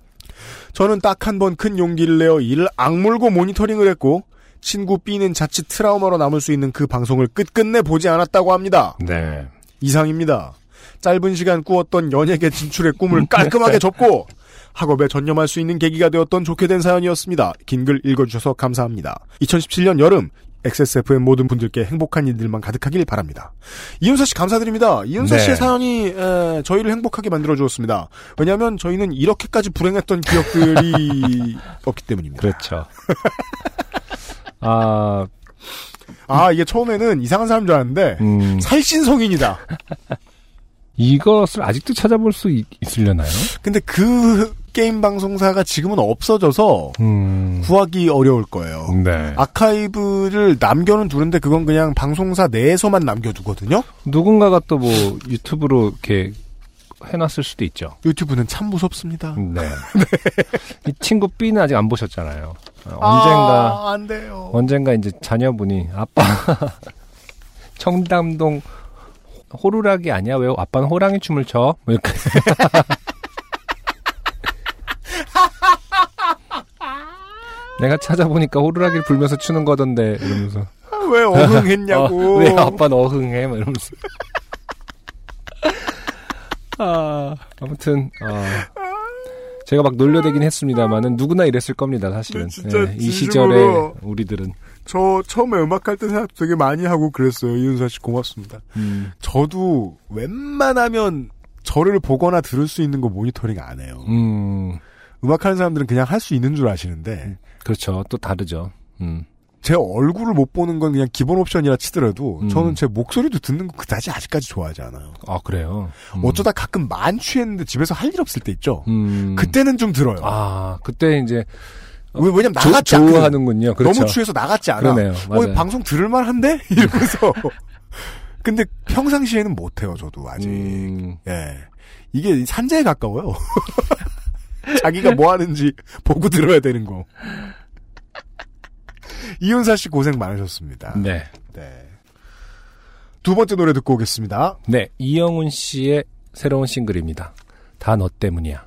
저는 딱 한 번 큰 용기를 내어 이를 악물고 모니터링을 했고 친구 B는 자칫 트라우마로 남을 수 있는 그 방송을 끝끝내 보지 않았다고 합니다. 네. 이상입니다. 짧은 시간 꾸었던 연예계 진출의 꿈을 깔끔하게 접고 학업에 전념할 수 있는 계기가 되었던 좋게 된 사연이었습니다. 긴 글 읽어주셔서 감사합니다. 2017년 여름 XSFM 모든 분들께 행복한 일들만 가득하길 바랍니다. 이윤서 씨 감사드립니다. 이윤서 네. 씨의 사연이 에, 저희를 행복하게 만들어 주었습니다. 왜냐하면 저희는 이렇게까지 불행했던 기억들이 없기 때문입니다. 그렇죠. 아, 아 이게 처음에는 이상한 사람인 줄 알았는데 음, 살신 성인이다. 이것을 아직도 찾아볼 수 있, 있으려나요? 근데 그 게임 방송사가 지금은 없어져서 음, 구하기 어려울 거예요. 네. 아카이브를 남겨는 두는데 그건 그냥 방송사 내에서만 남겨두거든요. 누군가가 또 뭐 유튜브로 이렇게 해놨을 수도 있죠. 유튜브는 참 무섭습니다. 네. 이 친구 B는 아직 안 보셨잖아요. 어, 언젠가, 아, 안 돼요. 언젠가 이제 자녀분이 아빠 청담동 호루라기 아니야? 왜 아빠는 호랑이 춤을 춰? 뭐 이렇게. 내가 찾아보니까 호루라기를 불면서 추는 거던데 이러면서 왜 어흥했냐고. 어, 왜 아빠는 어흥해? 뭐 이러면서 아, 아무튼 어, 제가 막 놀려대긴 했습니다만은 누구나 이랬을 겁니다 사실은 네, 예, 이. 시절에 우리들은 저 처음에 음악할 때 생각 되게 많이 하고 그랬어요. 이윤서 씨 고맙습니다. 음, 저도 웬만하면 저를 보거나 들을 수 있는 거 모니터링 안 해요. 음, 음악하는 사람들은 그냥 할 수 있는 줄 아시는데 그렇죠 또 다르죠 음. 제 얼굴을 못 보는 건 그냥 기본 옵션이라 치더라도 음. 저는 제 목소리도 듣는 거 그다지 아직까지 좋아하지 않아요. 아 그래요 음. 어쩌다 가끔 만취했는데 집에서 할 일 없을 때 있죠. 음. 그때는 좀 들어요. 아 그때 이제 왜, 왜냐면 조- 나갔지 않거든. 좋아하는군요 그렇죠 너무 취해서 나갔지 않아. 그러네요 어, 맞아요 방송 들을만한데? 이러면서. 근데 평상시에는 못해요, 저도 아직. 음, 예. 이게 산재에 가까워요. 자기가 뭐 하는지 보고 들어야 되는 거. 이윤사 씨 고생 많으셨습니다. 네. 네. 두 번째 노래 듣고 오겠습니다. 네, 이영훈 씨의 새로운 싱글입니다. 다 너 때문이야.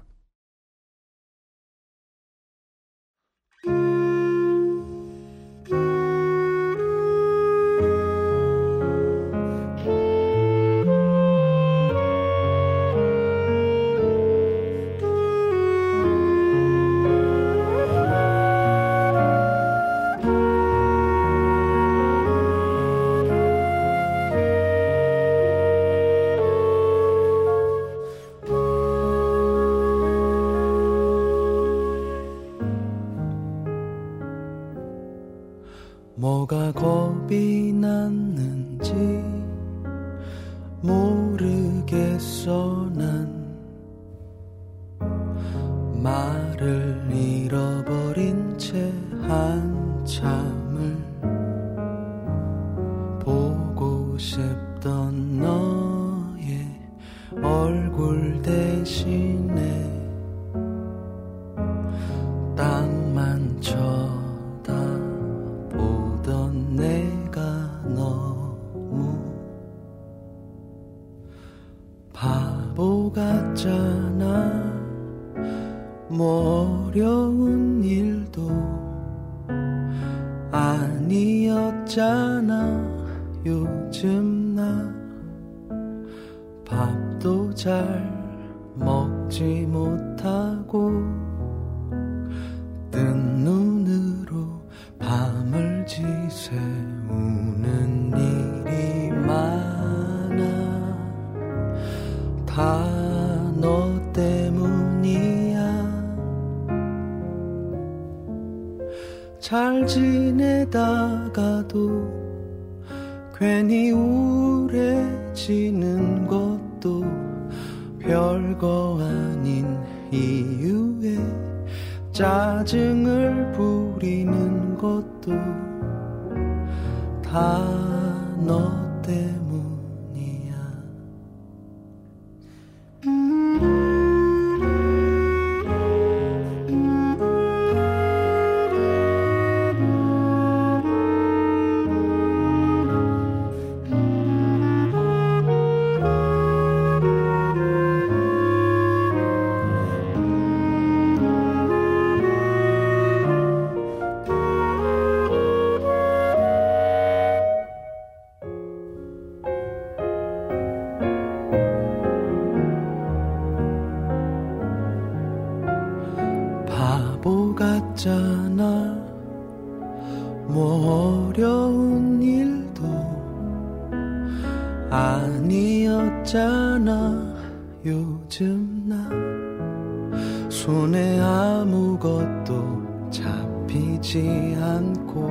잡히지 않고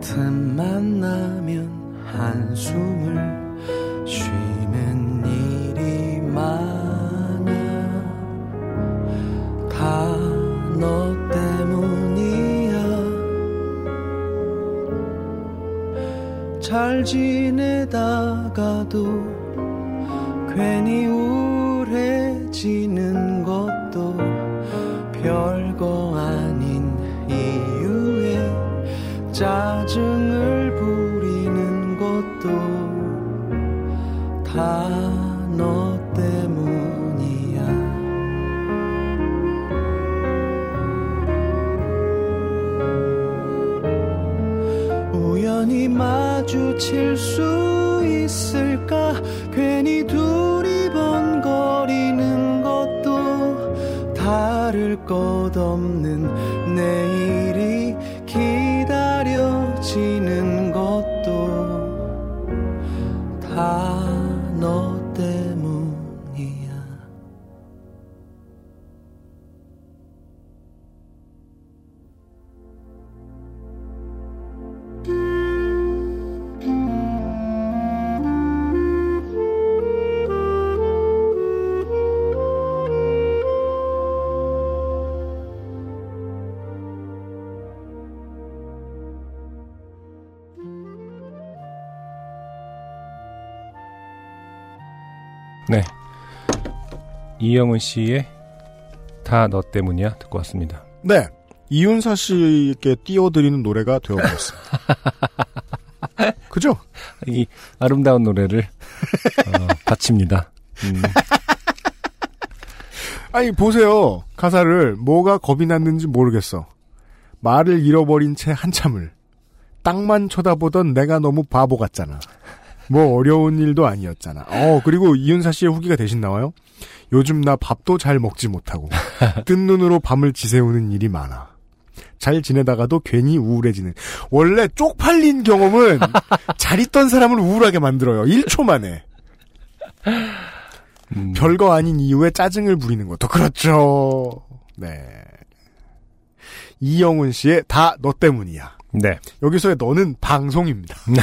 틈만 나면 한숨을 쉬는 일이 많아. 다 너 때문이야. 잘 지내다가도 괜히 이영은 씨의 다 너 때문이야 듣고 왔습니다. 네. 이윤사 씨께 띄워드리는 노래가 되어버렸습니다. 그죠? 이 아름다운 노래를 어, 바칩니다. 음, 아니, 보세요. 가사를 뭐가 겁이 났는지 모르겠어. 말을 잃어버린 채 한참을. 땅만 쳐다보던 내가 너무 바보 같잖아. 뭐 어려운 일도 아니었잖아. 어, 그리고 이윤사 씨의 후기가 대신 나와요. 요즘 나 밥도 잘 먹지 못하고 뜬 눈으로 밤을 지새우는 일이 많아. 잘 지내다가도 괜히 우울해지는. 원래 쪽팔린 경험은 잘 있던 사람을 우울하게 만들어요. 1초 만에. 음, 별거 아닌 이유에 짜증을 부리는 것도 그렇죠. 네. 이영훈 씨의 다 너 때문이야. 네. 여기서의 너는 방송입니다.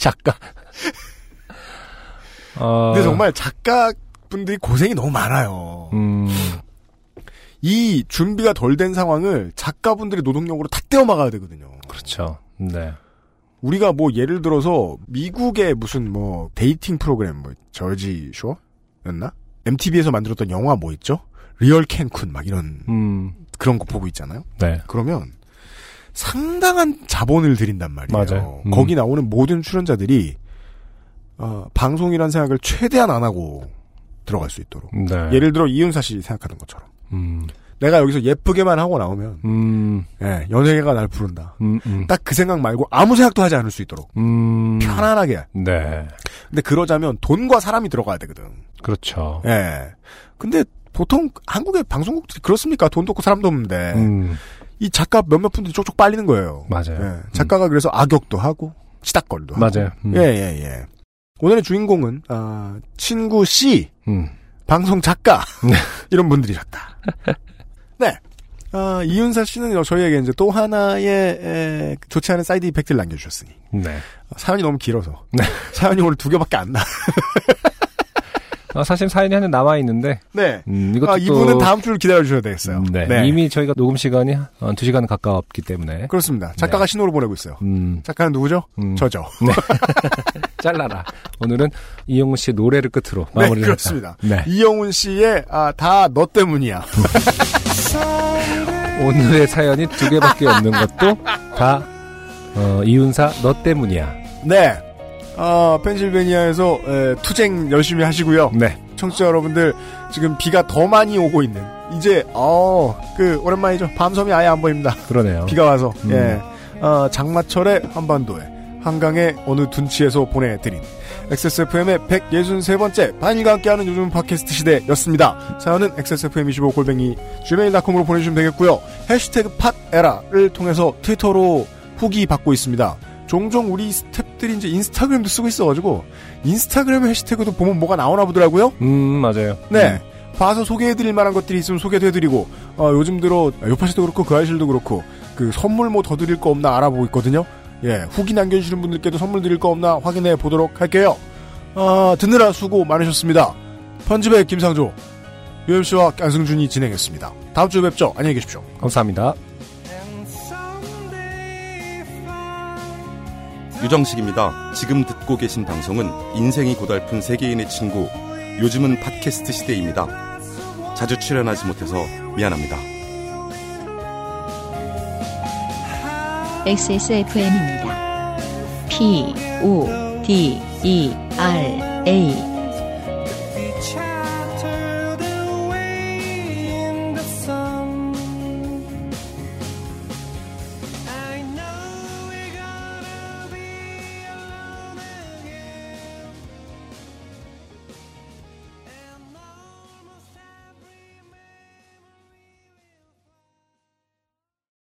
작가. 어, 근데 정말 작가분들이 고생이 너무 많아요. 음, 이 준비가 덜 된 상황을 작가분들이 노동력으로 다 때워 막아야 되거든요. 그렇죠. 네. 우리가 뭐 예를 들어서 미국의 무슨 뭐 dating 프로그램 뭐 저지 쇼였나? MTV에서 만들었던 영화 뭐 있죠? Real Cancun 막 이런 음, 그런 거 보고 있잖아요. 네. 그러면 상당한 자본을 들인단 말이에요. 맞아요. 음. 거기 나오는 모든 출연자들이 어, 방송이란 생각을 최대한 안 하고 들어갈 수 있도록. 네. 예를 들어 이윤사 씨 생각하는 것처럼 음, 내가 여기서 예쁘게만 하고 나오면 음, 예, 연예계가 날 부른다. 음, 음. 딱그 생각 말고 아무 생각도 하지 않을 수 있도록 음. 편안하게. 네. 근데 그러자면 돈과 사람이 들어가야 되거든. 그렇죠. 예. 근데 보통 한국의 방송국들이 그렇습니까? 돈도 없고 사람도 없는데 음, 이 작가 몇몇 분들이 쪽쪽 빨리는 거예요. 맞아요. 예. 작가가 그래서 악역도 하고 치닥거리도 하고. 맞아요. 음. 예, 예, 예. 오늘의 주인공은 아, 친구 C 음. 방송 작가 네. 이런 분들이셨다. 네. 아, 이윤사 씨는 저희에게 이제 또 하나의 에, 좋지 않은 side effect를 남겨주셨으니 네. 사연이 너무 길어서 네. 사연이 오늘 두 개밖에 안 나. 어, 사실 사연이 하나 남아 있는데, 네. 음, 이것도 아, 또- 이분은 다음 주를 기다려 주셔야 되겠어요. 음, 네. 이미 저희가 녹음 시간이 어, 2시간 가까웠기 때문에. 그렇습니다. 작가가 신호를 보내고 있어요. 음, 작가는 누구죠? 음. 저죠. 잘라라. 오늘은 이용우 씨의 노래를 끝으로 네, 마무리를 그렇습니다. 했다. 네. 이영훈 씨의 아, 다 너 때문이야. 오늘의 사연이 두 개밖에 없는 것도 다 어, 이윤사 너 때문이야. 네. 아, 펜실베니아에서 에, 투쟁 열심히 하시고요. 네. 청취자 여러분들 지금 비가 더 많이 오고 있는 이제 어그 오랜만이죠. 밤섬이 아예 안 보입니다. 그러네요. 비가 와서 음. 예 어, 장마철의 한반도에 한강의 어느 둔치에서 보내드린 XSFM의 163번째 반일과 함께하는 요즘 팟캐스트 시대였습니다. 사연은 XSFM25골뱅이 gmail.com으로 보내주시면 되겠고요. 해시태그 팟에라를 통해서 트위터로 후기 받고 있습니다. 종종 우리 스탭들이 이제 인스타그램도 쓰고 있어가지고 인스타그램 해시태그도 보면 뭐가 나오나 보더라고요. 음, 맞아요. 네. 봐서 소개해드릴 만한 것들이 있으면 소개도 해드리고, 어, 요즘 들어, 요파시도 그렇고, 그 아이실도 그렇고, 그 선물 뭐 더 드릴 거 없나 알아보고 있거든요. 예, 후기 남겨주시는 분들께도 선물 드릴 거 없나 확인해 보도록 할게요. 아, 듣느라 수고 많으셨습니다. 편집의 김상조, UMC와 안승준이 진행했습니다. 다음 주에 뵙죠. 안녕히 계십시오. 감사합니다. 유정식입니다. 지금 듣고 계신 방송은 인생이 고달픈 세계인의 친구, 요즘은 팟캐스트 시대입니다. 자주 출연하지 못해서 미안합니다. XSFM입니다. P, O, D, E, R, A.